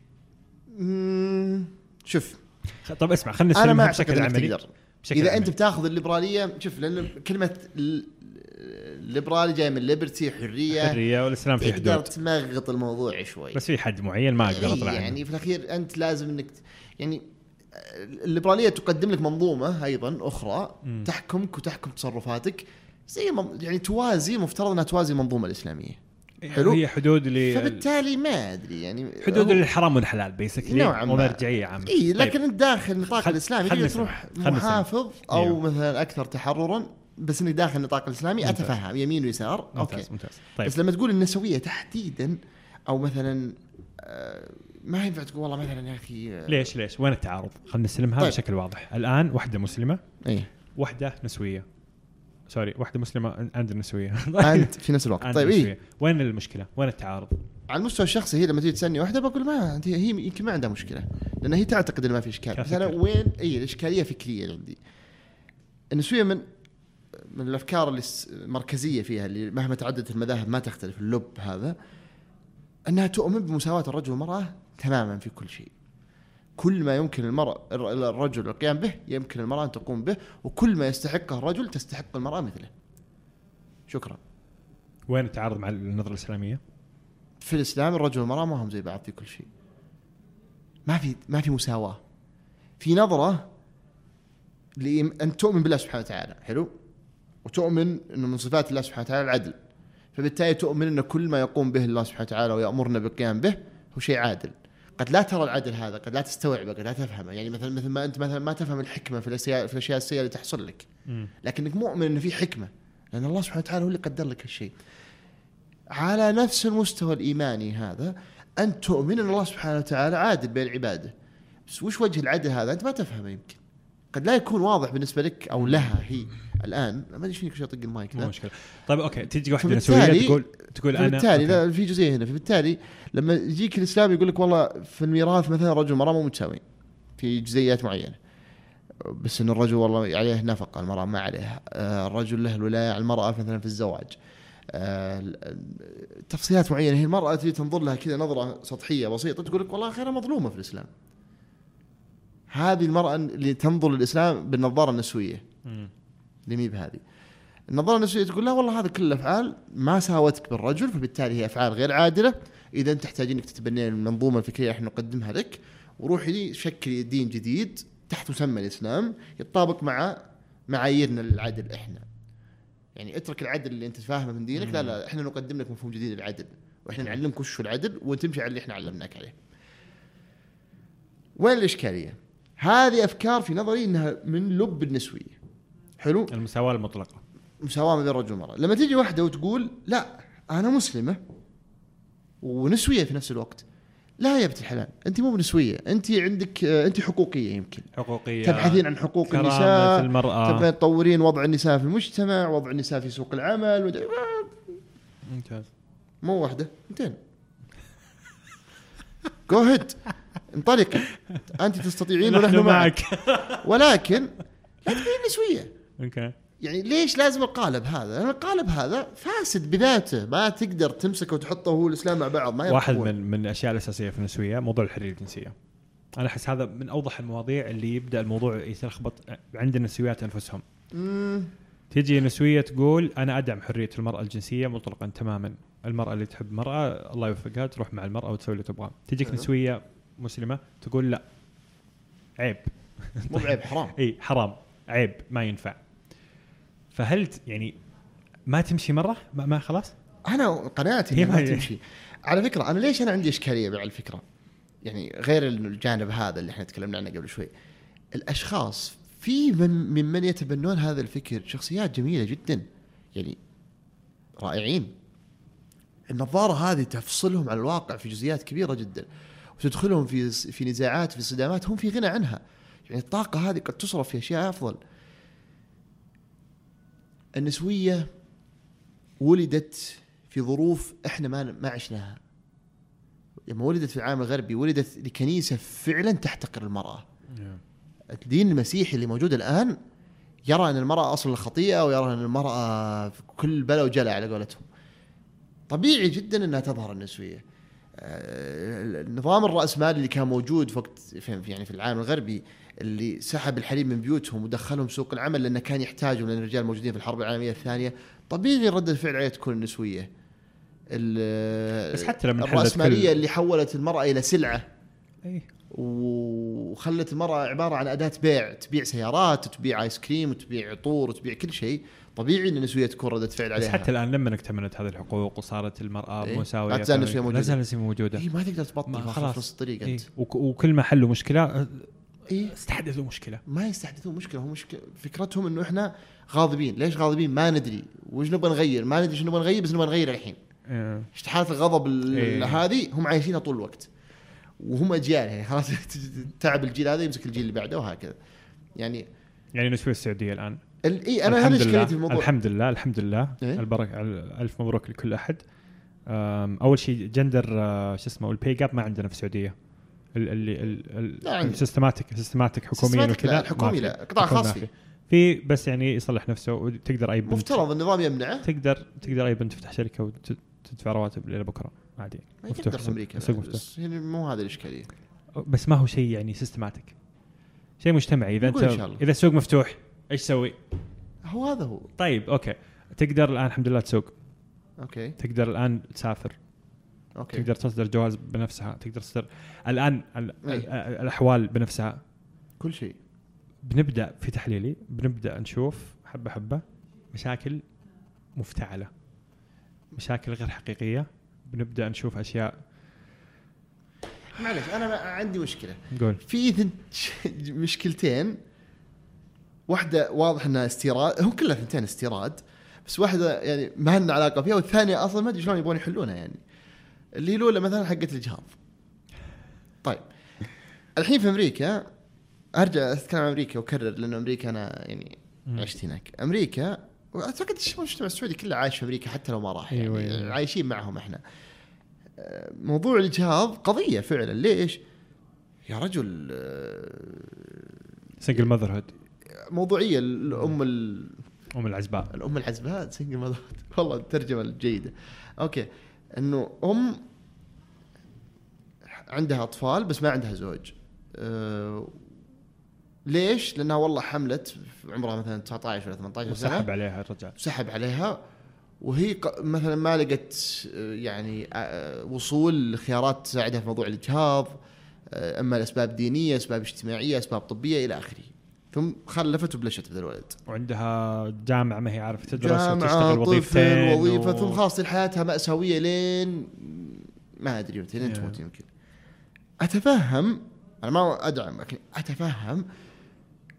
شوف طب اسمع خلينا نسلمها بشكل عملي بشكل إذا عملي. انت بتاخذ الليبرالية شوف لأن كلمة الليبرالي جاي من ليبرتي حرية حرية والإسلام في تقدر حدود تمغط الموضوع شوي بس في حد معين ما أقدر إيه، أطلع عنه يعني في الأخير أنت لازم إنك يعني الليبرالية تقدم لك منظومة أيضا أخرى مم. تحكمك وتحكم تصرفاتك زي يعني توازي مفترض أنها توازي المنظومة الإسلامية حلو. هي حدود ل فبالتالي ما أدري يعني حدود للحرام والحلال basically نوعاً ما. ومرجعية عامة اي لكن طيب. داخل نطاق الاسلامي تقدر. تروح. محافظ أو أيوه. مثلا أكثر تحررا بس انك داخل النطاق الإسلامي ممتاز. أتفهم يمين ويسار okay ممتاز ممتاز طيب بس لما تقول النسويه تحديدا أو مثلا آه، ما ينفع تقول والله مثلا يا أخي آه، ليش ليش وين التعارض؟ خلينا نستلمها طيب. بشكل واضح الآن واحدة مسلمة إيه واحدة نسوية سوري واحدة مسلمة عند النسويه انت في نفس الوقت عند طيب النسوية. وين المشكلة؟ وين التعارض؟ على المستوى الشخصي هي لما تيجي تسألني واحدة بقول ما أنت هي يمكن ما عندها مشكلة لأن هي تعتقد إنه ما في إشكال بس أنا. وين إي الإشكالية فكرية عندي النسوية من من الأفكار اللي المركزيه فيها اللي مهما تعددت المذاهب ما تختلف اللب هذا أنها تؤمن بمساواة الرجل والمرأة تماما في كل شيء. كل ما يمكن المرأة الرجل القيام به يمكن المرأة أن تقوم به وكل ما يستحقه الرجل تستحق المرأة مثله. شكرا. وين التعارض مع النظرة الإسلامية؟ في الإسلام الرجل والمرأة ما هم زي بعض في كل شيء. ما في ما في مساواة. في نظرة لأن تؤمن بالله سبحانه وتعالى. حلو؟ وتؤمن أنه من صفات الله سبحانه وتعالى العدل. فبالتالي تؤمن أن كل ما يقوم به الله سبحانه وتعالى ويأمرنا بالقيام به هو شيء عادل. قد لا ترى العدل هذا قد لا تستوعبه قد لا تفهمه. يعني مثلا مثل ما انت مثلا ما تفهم الحكمة في الاشياء في الأشياء السيئة اللي تحصل لك. لكنك مؤمن انه في حكمة لأن الله سبحانه وتعالى هو اللي قدر لك هالشيء. على نفس المستوى الإيماني هذا انت تؤمن إن الله سبحانه وتعالى عادل بين عباده بس وش وجه العدل هذا؟ أنت ما تفهمه يمكن. قد لا يكون واضح بالنسبة لك أو لها هي الآن. ما أدري فيك اطق المايك ذا مشكلة. طيب okay. تجي واحدة تقول تقول أنا. فبالتالي أوكي. لا في جزئية هنا. فبالتالي لما يجيك الإسلام يقول لك والله في الميراث مثلا رجل ومراه مو متساويين في جزئيات معينة. بس إن الرجل والله عليه نفقة المرأة ما عليها آه، الرجل له الولاية على المرأة مثلا في الزواج. آه، تفصيلات معينة. هي المرأة تجي تنظر لها كذا نظرة سطحية بسيطة تقول لك والله أخي أنا مظلومة في الإسلام. هذه المرأة اللي تنظر للإسلام بالنظارة النسوية. اللي مي بهذه. النظارة النسوية تقول لا والله هذه كل الأفعال ما ساوتك بالرجل فبالتالي هي أفعال غير عادلة. إذا تحتاجين إنك تتبنين المنظومة الفكرية إحنا نقدمها لك. وروحي شكلي دين جديد تحت مسمى الإسلام يتطابق مع معاييرنا للعدل إحنا. يعني اترك العدل اللي أنت فاهمه من دينك لا لا إحنا نقدم لك مفهوم جديد للعدل. وإحنا نعلمك وش العدل وتمشي على اللي إحنا علمناك عليه. وين الإشكالية؟ هذه أفكار في نظري إنها من لب النسويه حلو؟ المساواة المطلقة. مساواة ما بين الرجل والمرأة. لما تيجي واحدة وتقول لا أنا مسلمة. ونسوية في نفس الوقت. لا يا بنت الحلال أنت مو بنسوية. أنت عندك آه، أنت حقوقية يمكن. حقوقية تبحثين عن حقوق النساء المرأة. تبغين تطورين وضع النساء في المجتمع وضع النساء في سوق العمل ممتاز. مو واحدة اثنين go ahead انطلقي. أنت تستطيعين <laughs> ونحن نحن معك. ولكن لا تكونين نسويه okay. يعني ليش لازم القالب هذا؟ لأن القالب هذا فاسد بذاته. ما تقدر تمسكه وتحطه هو والاسلام مع بعض ما واحد. من من الأشياء الأساسية في النسوية موضوع الحريه الجنسية. أنا أحس هذا من أوضح المواضيع اللي يبدأ الموضوع يتلخبط عند النسويات أنفسهم. مم، تيجي نسوية تقول أنا أدعم حرية المرأة الجنسية مطلقا تماما. المرأة اللي تحب مرأة الله يوفقها تروح مع المرأة وتسوي اللي تبغاه. تجيك. نسوية مسلمة تقول لا. عيب. مو بعيب حرام. إي حرام. عيب ما ينفع. فهل يعني ما تمشي مرة؟ ما, ما خلاص؟ أنا قناعتي هي ما. تمشي. على فكرة أنا ليش أنا عندي إشكالية مع الفكرة؟ يعني غير الجانب هذا اللي إحنا تكلمنا عنه قبل شوي. الأشخاص في من ممن يتبنون هذا الفكر شخصيات جميلة جدا. يعني رائعين. النظارة هذه تفصلهم عن الواقع في جزئيات كبيرة جدا. وتدخلهم في في نزاعات في صدامات هم في غنى عنها. يعني الطاقة هذه قد تصرف في اشياء أفضل. النسوية ولدت في ظروف إحنا ما ما عشناها. لما ولدت في العالم الغربي ولدت لكنيسة فعلا تحتقر المرأة. الدين المسيحي اللي موجود الآن يرى أن المرأة اصل الخطيئه ويرى أن المرأة في كل بلا وجلا على قولتهم. طبيعي جدا أنها تظهر النسوية. النظام الراسمالي اللي كان موجود في وقت يعني في العالم الغربي اللي سحب الحريم من بيوتهم ودخلهم سوق العمل لأنه كان يحتاجهم لأن الرجال موجودين في الحرب العالمية الثانية طبيعي ردة الفعل عليه تكون النسويه ال- بس حتى لما الرأسمالية كل- اللي حولت المرأة إلى سلعة. اي وخلت المرأة عبارة عن أداة بيع تبيع سيارات وتبيع آيس كريم وتبيع عطور وتبيع كل شيء. طبيعي أن النسوية تكون ردة فعل بس عليها. حتى الآن لما اكتملت هذه الحقوق وصارت المرأة إيه. مساوية لا تزال النسوية لا موجودة. تزال النسويه موجودة. إيه ما تقدر تبطل خلاص. نص الطريق إيه. أنت. وك- وكل ما حلوا مشكلة إيه. استحدثوا مشكلة. ما يستحدثون مشكلة هم مشكلة فكرتهم أنه إحنا غاضبين. ليش غاضبين؟ ما ندري. وش نبغى نغير؟ ما ندري شو نبغى نغير بس نبغى نغير الحين. إيه. حالة الغضب ال- إيه. هذه؟ هم عايشينها طول الوقت. وهم أجيال يعني خلاص <laughs> تعب الجيل هذا يمسك الجيل اللي بعده وهكذا. يعني يعني نسويه السعودية الآن. إيه أنا هذا لله في الموضوع الحمد لله الحمد لله إيه؟ البركة ألف مبروك لكل أحد أول شيء جندر آه، شو اسمه ال pay gap ما عندنا في السعودية اللي. ال systematic systematic حكوميا systematic لا، وكذا الحكومي. لا، قطاع خاص فيه. في. بس يعني يصلح نفسه وتقدر أي بنت مفترض النظام يمنعه تقدر تقدر أي بنت تفتح شركة وتدفع رواتب إلى بكرة عادي ما. يقدر في أمريكا بس يعني مو هذه الإشكالية بس ما هو شيء يعني systematic شيء مجتمعي إذا أنت. إذا السوق مفتوح إيش تسوي؟ هو هذا هو. طيب okay. تقدر الآن الحمد لله تسوق. okay. تقدر الآن تسافر. okay. تقدر تصدر جواز بنفسها. تقدر تصدر الآن ال-. ال- الأحوال بنفسها. كل شيء. بنبدأ في تحليلي. بنبدأ نشوف حبة حبة مشاكل مفتعلة. مشاكل غير حقيقية. بنبدأ نشوف أشياء. معلش أنا عندي مشكلة. نقول في <laughs> مشكلتين. واحدة واضح إنها استيراد هم كلها ثنتين استيراد بس واحدة يعني ما لنا علاقة فيها والثانية أصلا ما أدري شلون يبغون يحلونها يعني. اللي هي الأولى مثلا حقت الاجهاض طيب. الحين في أمريكا أرجع أتكلم عن أمريكا وأكرر لأنه أمريكا أنا يعني. عشت هناك. أمريكا وأعتقد المجتمع السعودي كله عايش في أمريكا حتى لو ما راح يعني أيوة، أيوة. عايشين معهم إحنا. موضوع الاجهاض قضية فعلا. ليش؟ يا رجل single motherhood موضوعية الأم ال- أم العزباء. الأم العزباء single mother والله الترجمة الجيدة. okay. إنه أم عندها أطفال بس ما عندها زوج. أه ليش؟ لأنها والله حملت عمرها مثلا 19 ولا 18 سنة. وسحب عليها الرجال. سحب عليها. وهي مثلا ما لقت آه، يعني آه، وصول لخيارات تساعدها في موضوع الاجهاض آه، أما لأسباب دينية، أسباب اجتماعية، أسباب طبية إلى آخره. ثم خلفت وبلشت بهذا الولد. وعندها جامعة ما هي عارفه تدرس وتشتغل وظيفتين وظيفة و- ثم خلاص حياتها مأساوية لين ما أدري متى لين Yeah. تموت يمكن. أتفهم أنا ما أدعم لكن أتفهم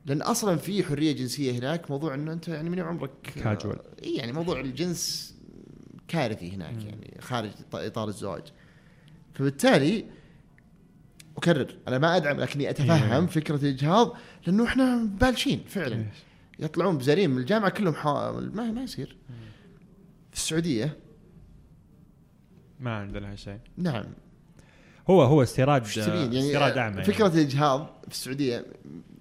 لأن أصلا في حرية جنسية هناك موضوع إنه أنت يعني من عمرك Casual. إي يعني موضوع الجنس كارثي هناك مم. يعني خارج إطار الزواج فبالتالي اكرر أنا ما أدعم لكني أتفهم Yeah. فكرة الإجهاض لأنه إحنا بالشين فعلا؟ يطلعون بزارين من الجامعة كلهم حوامل ما ما يصير. في السعودية. ما عندنا هالشيء نعم. هو هو استيراد تبين استيراد يعني. اعمى فكرة الإجهاض في السعودية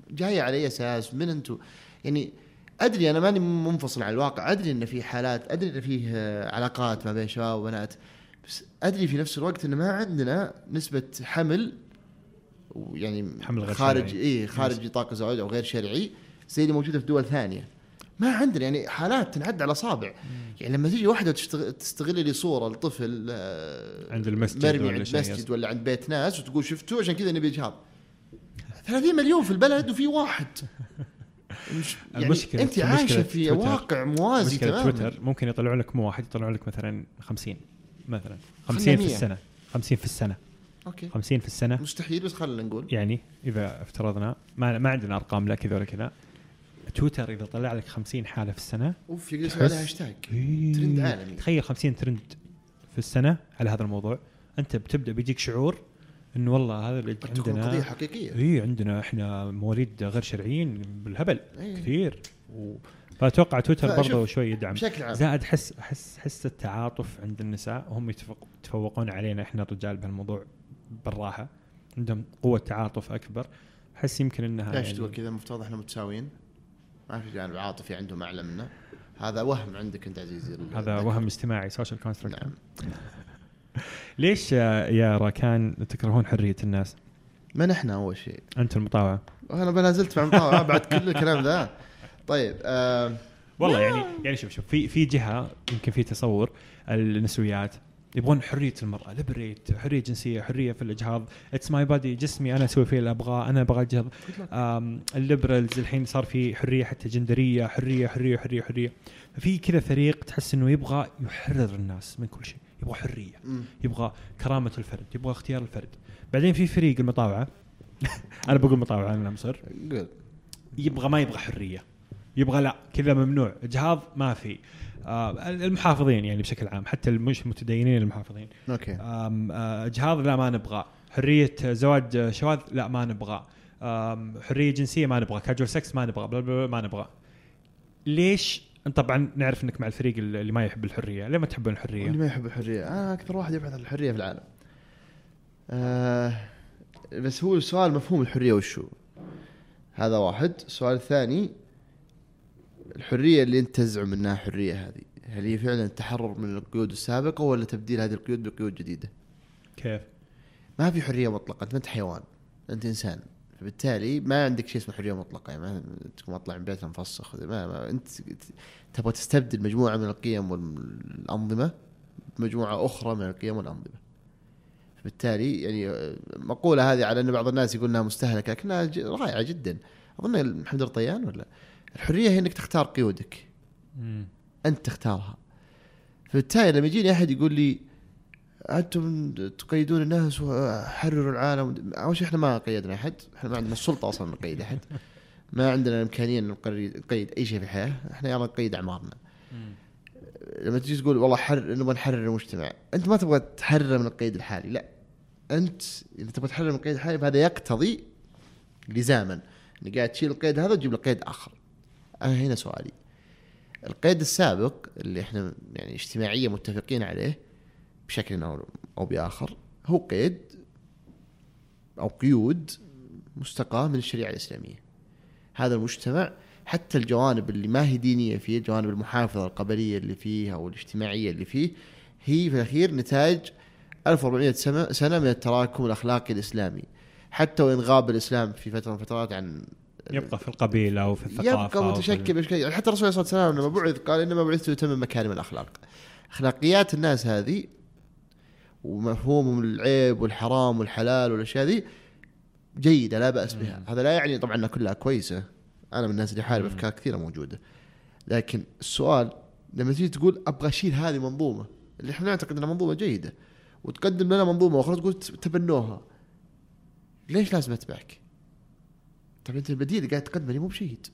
جاية على أي أساس؟ من أنتم يعني أدري أنا ماني منفصل عن الواقع. أدري إن في حالات أدري إن فيه آه، علاقات ما بين شباب وبنات. بس أدري في نفس الوقت إن ما عندنا نسبة حمل ويعني حمل غير خارج شرعي. اي خارج نطاق الزواج أو غير شرعي زي اللي موجودة في دول ثانية. ما عندنا يعني حالات تنعد على اصابع يعني لما تيجي واحدة تشتغل تستغل لي صورة لطفل آه، عند المسجد مرمي ولا عند شيء مسجد يس. ولا عند بيت ناس وتقول شفتوا عشان كذا نبي إجهاض. 30 مليون في البلد وفي واحد. يعني المشكلة- أنت عايشة في تويتر. واقع موازي تماما. تويتر ممكن يطلعوا لك مو واحد يطلعوا لك مثلا 50 مثلا 50 خلنا في. السنة. 50 في السنة. okay. 50 في السنة. مستحيل بس خلينا نقول يعني إذا افترضنا ما ما عندنا أرقام لا كذا ولا كذا. تويتر إذا طلع لك 50 حالة في السنة. أوف يقدر يسوي عليها هاشتاج إيه. ترند عالمي. تخيل 50 ترند في السنة على هذا الموضوع. أنت بتبدأ بيجيك شعور انه والله هذا اللي تكون قضية عندنا حقيقية. اي عندنا إحنا مواليد غير شرعيين بالهبل إيه. كثير. و... فأتوقع تويتر برضه شوي يدعم. بشكل عام. زائد حس حس حس التعاطف عند النساء. وهم يتفوق يتفوقون علينا إحنا الرجال بهالموضوع. بالراحة عندهم قوة تعاطف أكبر. أحس يمكن إنها ليش يعني تقول كذا؟ المفترض إحنا متساويين. ما في جانب عاطفي عندهم أعلى منا هذا وهم عندك أنت عزيزي. هذا وهم اجتماعي social construct نعم. <laughs> ليش يا راكان تكرهون حرية الناس؟ من إحنا أول شيء. أنتم المطاوعة. أنا بلا زلت مع المطاوعة <laughs> بعد كل الكلام ذا. طيب آه والله يعني يعني شوف شوف في في جهة يمكن في تصور النسويات. يبغون حرية المرأة liberate حرية جنسية حرية في الإجهاض. it's my body جسمي أنا أسوي فيه اللي أبغاه أنا أبغى اجهض ال liberals الحين صار في حرية حتى جندرية حرية حرية حرية حرية. في كذا فريق تحس إنه يبغى يحرر الناس من كل شيء يبغى حرية. يبغى كرامة الفرد يبغى اختيار الفرد. بعدين في فريق المطاوعة. <laughs> أنا بقول مطاوعة أنا مصر يبغى ما يبغى حرية. يبغى لا كذا ممنوع. إجهاض ما في. آه المحافظين يعني بشكل عام حتى المش متدينين المحافظين. أوكي. آم، آه، اجهاض لا ما نبغى. حرية زواج آه، شواذ لا ما نبغى. آم، حرية جنسية ما نبغى. casual sex ما نبغى. بلا بلا بلا ما نبغى. ليش؟ طبعا نعرف إنك مع الفريق اللي ما يحب الحرية. ليه ما تحبون اللي الحريه ما يحب الحرية. أنا أكثر واحد يبحث عن الحرية في العالم. آه بس هو السؤال مفهوم الحرية وشو؟ هذا واحد. السؤال الثاني الحرية اللي أنت تزعم إنها حرية هذه. هل هي فعلا التحرر من القيود السابقة ولا تبديل هذه القيود بقيود جديدة؟ كيف؟ ما في حرية مطلقة أنت ما أنت حيوان أنت إنسان. فبالتالي ما عندك شيء اسمه حرية مطلقة يعني ما تكون اطلع من بيتنا مفسخ ما, ما أنت تبغى تستبدل مجموعة من القيم والأنظمة بمجموعه أخرى من القيم والأنظمة. فبالتالي يعني مقولة هذه على أن بعض الناس يقول إنها مستهلكة لكنها رائعة جدا. أظن محمد الطيان ولا؟ الحرية هي إنك تختار قيودك. مم. أنت تختارها. فبالتالي لما يجيني أحد يقول لي أنتم تقيدون الناس وحرروا العالم. أول شيء إحنا ما قيدنا أحد. إحنا ما عندنا السلطه أصلا نقيد أحد. ما عندنا الإمكانية ان نقيد أي شيء في الحياة. إحنا يلا نقيد أعمارنا. لما تجي تقول والله حر نبغى نحرر المجتمع. أنت ما تبغى تحرر من القيد الحالي. لا. أنت إذا تبغى تحرر من القيد الحالي فهذا يقتضي لزاما. إنك قاعد تشيل القيد هذا وتجيب له قيد آخر. أنا هنا سؤالي. القيد السابق اللي إحنا يعني اجتماعيا متفقين عليه بشكل أو أو بآخر هو قيد أو قيود مستقاه من الشريعة الإسلامية. هذا المجتمع حتى الجوانب اللي ما هي دينية فيه الجوانب المحافظة القبلية اللي فيه أو الاجتماعية اللي فيه هي في الأخير نتاج 1400 سنة من التراكم الأخلاقي الإسلامي. حتى وان غاب الإسلام في فترة من الفترات عن يبقى في القبيلة أو في الثقافة يبقى متشكل بشكل يعني حتى الرسول صلى الله عليه وسلم لما بعث قال إنما بعثت لاتمم مكارم الأخلاق. أخلاقيات الناس هذه ومفهومهم العيب والحرام والحلال والأشياء ذي جيدة لا بأس بها. هذا لا يعني طبعا إنها كلها كويسة. أنا من الناس اللي حارب مم. أفكار كثيرة موجودة. لكن السؤال لما تيجي تقول أبغى أشيل هذه منظومة اللي إحنا نعتقد إنها منظومة جيدة وتقدم لنا منظومة أخرى تقول تبنوها ليش لازم أتبعك؟ طيب انت البديل اللي قاعد تقدمه لي مو بجيد.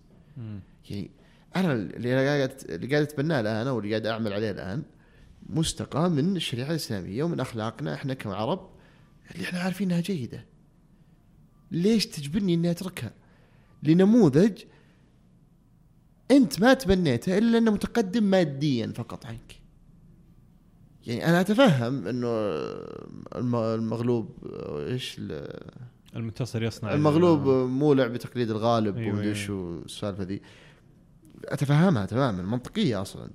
يعني أنا اللي قاعد اللي قاعد أتبناه الآن أو اللي قاعد أعمل عليه الآن مستقى من الشريعة الإسلامية ومن أخلاقنا إحنا كعرب اللي إحنا عارفين إنها جيدة. ليش تجبرني إني أتركها؟ لنموذج أنت ما تبنيته إلا أنه متقدم ماديا فقط عنك. يعني أنا أتفهم إنه الم- المغلوب إيش المنتصر يصنع المغلوب مولع بتقليد الغالب أيوة، ومدري أيوة. شو السالفة ذي. أتفهمها تماما منطقية أصلا.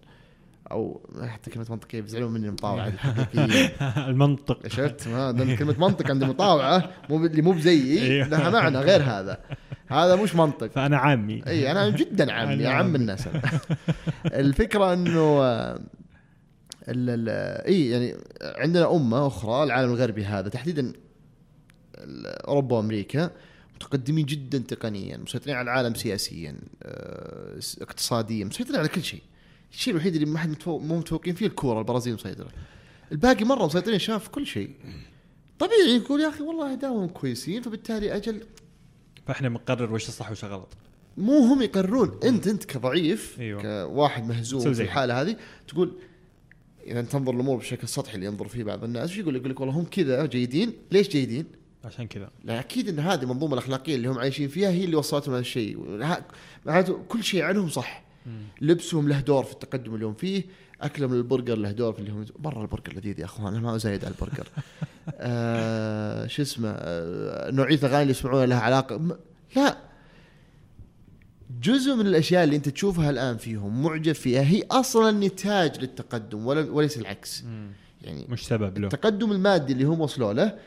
أو حتى كلمة منطقية بيزعلون مني المطاوعه الحقيقيه <laughs> المنطق. شفت ما كلمة منطق عند المطاوعه مو اللي مو بزيي أيوة. لها معنى غير هذا. هذا مش منطق. فأنا عامي. أي أنا جدا عم عمي. الناس. أنا. <laughs> الفكرة إنه أي يعني عندنا أمة أخرى العالم الغربي هذا تحديدا أوروبا وأمريكا متقدمين جدا تقنيا مسيطرين على العالم سياسيا آه، اقتصاديا مسيطرين على كل شيء. الشيء الوحيد اللي ما حد متفوق- مو متفوقين فيه الكورة البرازيل مسيطرة. الباقي مرة مسيطرين شباب في كل شيء. طبيعي يقول يا أخي والله دامهم كويسين فبالتالي أجل. فإحنا بنقرر وش الصح وش الغلط مو هم يقررون أنت أنت كضعيف أيوة. كواحد مهزوم في الحالة هذه تقول إذا تنظر الأمور بشكل سطحي اللي ينظر فيه بعض الناس إيش يقول؟ يقول لك والله هم كذا جيدين. ليش جيدين؟ عشان كذا لا أكيد إن هذه المنظومه الأخلاقية اللي هم عايشين فيها هي اللي وصلتهم هذا الشيء. معناته كل شيء عنهم صح. لبسهم له دور في التقدم اللي هم فيه أكلهم للبرجر له دور في اللي هم برا البرجر لذيذ يا أخوان أنا ما أزايد على البرجر. <laughs> آه شو اسمه آه نوعية الأغاني اللي يسمعونها لها علاقة. م- لا. جزء من الأشياء اللي أنت تشوفها الآن فيهم معجب فيها هي أصلا نتاج للتقدم ولا وليس العكس. يعني مش سبب له. التقدم المادي اللي هم وصلوا له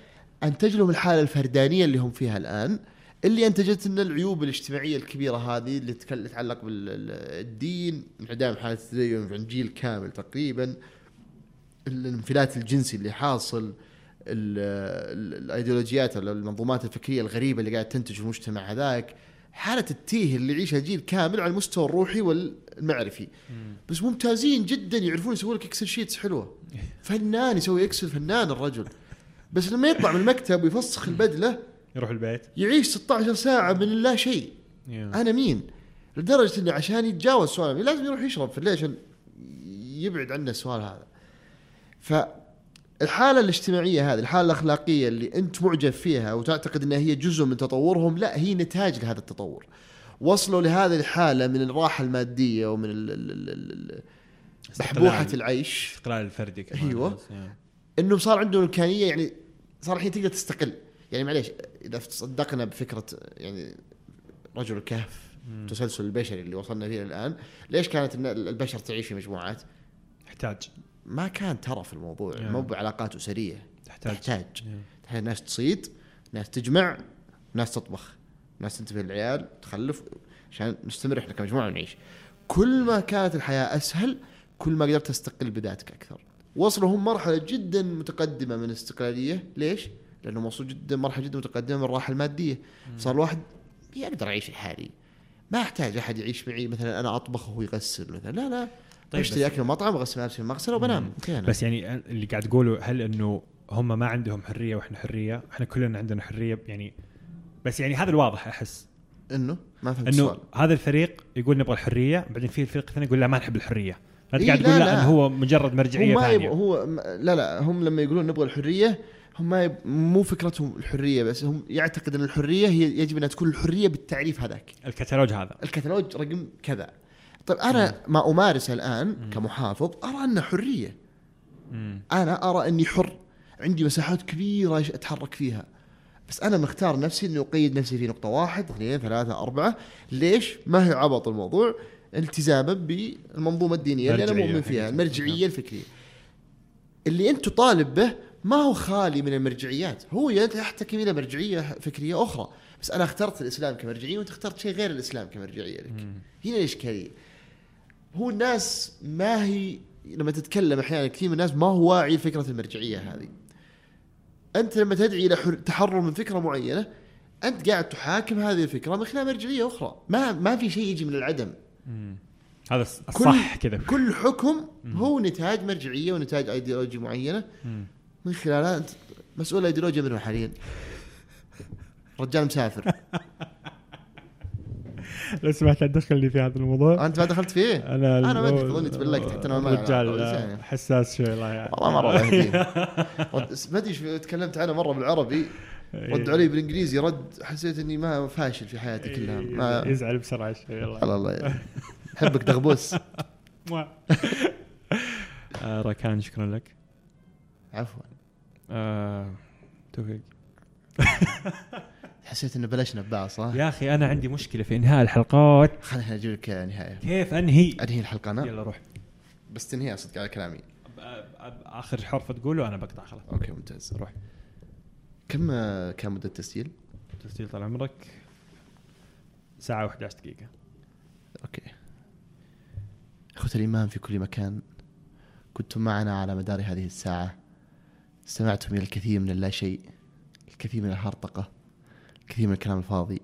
انتج لهم الحالة الفردانية اللي هم فيها الآن اللي انتجت لنا العيوب الاجتماعية الكبيرة هذه اللي تتعلق بالدين انعدام حالة التدين عند جيل كامل تقريبا الانفلات الجنسي اللي حاصل ال- ال- الأيديولوجيات المنظومات الفكرية الغريبة اللي قاعد تنتج في المجتمع هذاك حالة التيه اللي يعيشها جيل كامل على المستوى الروحي والمعرفي. بس ممتازين جدا يعرفون يسوون لك Excel sheets حلوة. فنان يسوي Excel فنان الرجل. بس لما يطلع من المكتب ويفسخ البدلة يروح البيت. يعيش 16 ساعة من لا شيء. يا. أنا مين؟ لدرجة انه عشان يتجاوز سؤال لازم يروح يشرب في الليل عشان يبعد عنه السؤال هذا. فالحالة الاجتماعية هذه الحالة الأخلاقية اللي أنت معجب فيها وتعتقد إنها هي جزء من تطورهم لا هي نتاج لهذا التطور. وصلوا لهذه الحالة من الراحة المادية ومن ال- ال- ال- ال- بحبوحة. العيش. استقلال الفردي كمان. أيوة. إنه صار عندهم إمكانية يعني صار الحين تقدر تستقل. يعني معليش إذا صدقنا بفكرة يعني رجل الكهف. التسلسل البشري اللي وصلنا فيه الآن ليش كانت البشر تعيش في مجموعات؟ يحتاج ما كان ترى في الموضوع. نعم. مو بعلاقات اسريه تحتاج. تحتاج. تحتاج ناس تصيد ناس تجمع ناس تطبخ ناس تنتبه للعيال تخلف عشان نستمر إحنا كمجموعة ونعيش. كل ما كانت الحياة أسهل كل ما قدرت تستقل بذاتك أكثر. وصلوا هم مرحلة جدا متقدمة من الاستقلاليه ليش؟ لانهم وصلوا جدا مرحلة جدا متقدمة من الراحة المادية. صار الواحد يقدر يعيش لحالي ما احتاج أحد يعيش معي مثلا أنا أطبخ وهو يغسل مثلا. لا لا. طيب أشتري أكل من مطعم أغسل ملابسي في المغسله وبنام. بس يعني اللي قاعد تقوله هل إنه هم ما عندهم حرية وإحنا حرية؟ إحنا كلنا عندنا حرية يعني بس يعني هذا الواضح أحس. إنه؟ ما فهمت إنه السؤال. هذا الفريق يقول نبغى الحرية بعدين في الفريق الثاني يقول لا ما نحب الحرية. فانت إيه قاعد لا تقول لا, لا. إنه هو مجرد مرجعية ما يبغوا ثانية هو لا لا هم لما يقولون نبغى الحرية هم ما يب... مو فكرتهم الحرية بس هم يعتقد ان الحرية هي يجب إنها تكون الحرية بالتعريف هذاك. الكتالوج هذا. الكتالوج رقم كذا. طيب أنا ما أمارسه الآن كمحافظ أرى أنه حرية. مم. أنا أرى أني حر. عندي مساحات كبيرة أتحرك فيها. بس أنا مختار نفسي إني أقيد نفسي في نقطة واحد اثنين ثلاثة أربعة. ليش؟ ما هي عبط الموضوع. التزاما بالمنظومة الدينية اللي أنا مؤمن فيها. المرجعية الفكرية. اللي أنت تطالب به ما هو خالي من المرجعيات هو يحتكم إلى مرجعية فكرية أخرى. بس أنا اخترت الإسلام كمرجعية وأنت اخترت شيء غير الإسلام كمرجعية لك. مم. هنا الاشكاليه هو الناس ما هي لما تتكلم أحيانا كثير من الناس ما هو واعي لفكرة المرجعية هذه. أنت لما تدعي إلى حر- تحرر من فكرة معينة أنت قاعد تحاكم هذه الفكرة من خلال مرجعية أخرى. ما ما في شيء يجي من العدم. مم. هذا الصح كذا. كل حكم هو نتاج مرجعية ونتاج ايديولوجيه معينة. مم. من خلالها انت مسؤول الايديولوجيا منه حاليا. رجال مسافر. <laughs> لو سمحت لا تدخلني في هذا الموضوع. أنت ما دخلت فيه؟ أنا أنا ما أدري، تظني تبلكت حتى أنا ما- رجال ما- حساس شوي الله يعني والله مرة <laughs> ما أدري شو تكلمت عنه مرة بالعربي. ردوا علي بالإنجليزي رد حسيت إني ما فاشل في حياتي كلها. ما يزعل بسرعة شوي يلا. الله الله <laughs> أحبك دغبوس. <laughs> آه، راكان شكرا لك. عفوا. آه، توفيق. <laughs> حسيت إنه بلشنا ببعض صح؟ يا أخي أنا عندي مشكلة في إنهاء الحلقات. خليني أجيب لك نهايه كيف أنهي؟ أنهي الحلقة أنا؟ يلا روح. بس تنهيها صدق على كلامي. آخر حرف تقوله أنا بقطع خلاص. أوكي ممتاز. روح. كم آه، كان مدة التسجيل؟ تسجيل طال عمرك ساعة و11 دقيقة. أوكي. أخوة الإيمان في كل مكان كنتم معنا على مدار هذه الساعة. استمعتم إلى الكثير من اللا شيء الكثير من الهرطقة الكثير من الكلام الفاضي.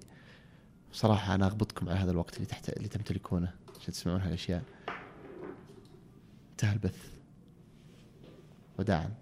بصراحة أنا أغبطكم على هذا الوقت اللي تحت اللي تمتلكونه عشان تسمعون هالأشياء. انتهى البث. وداعا.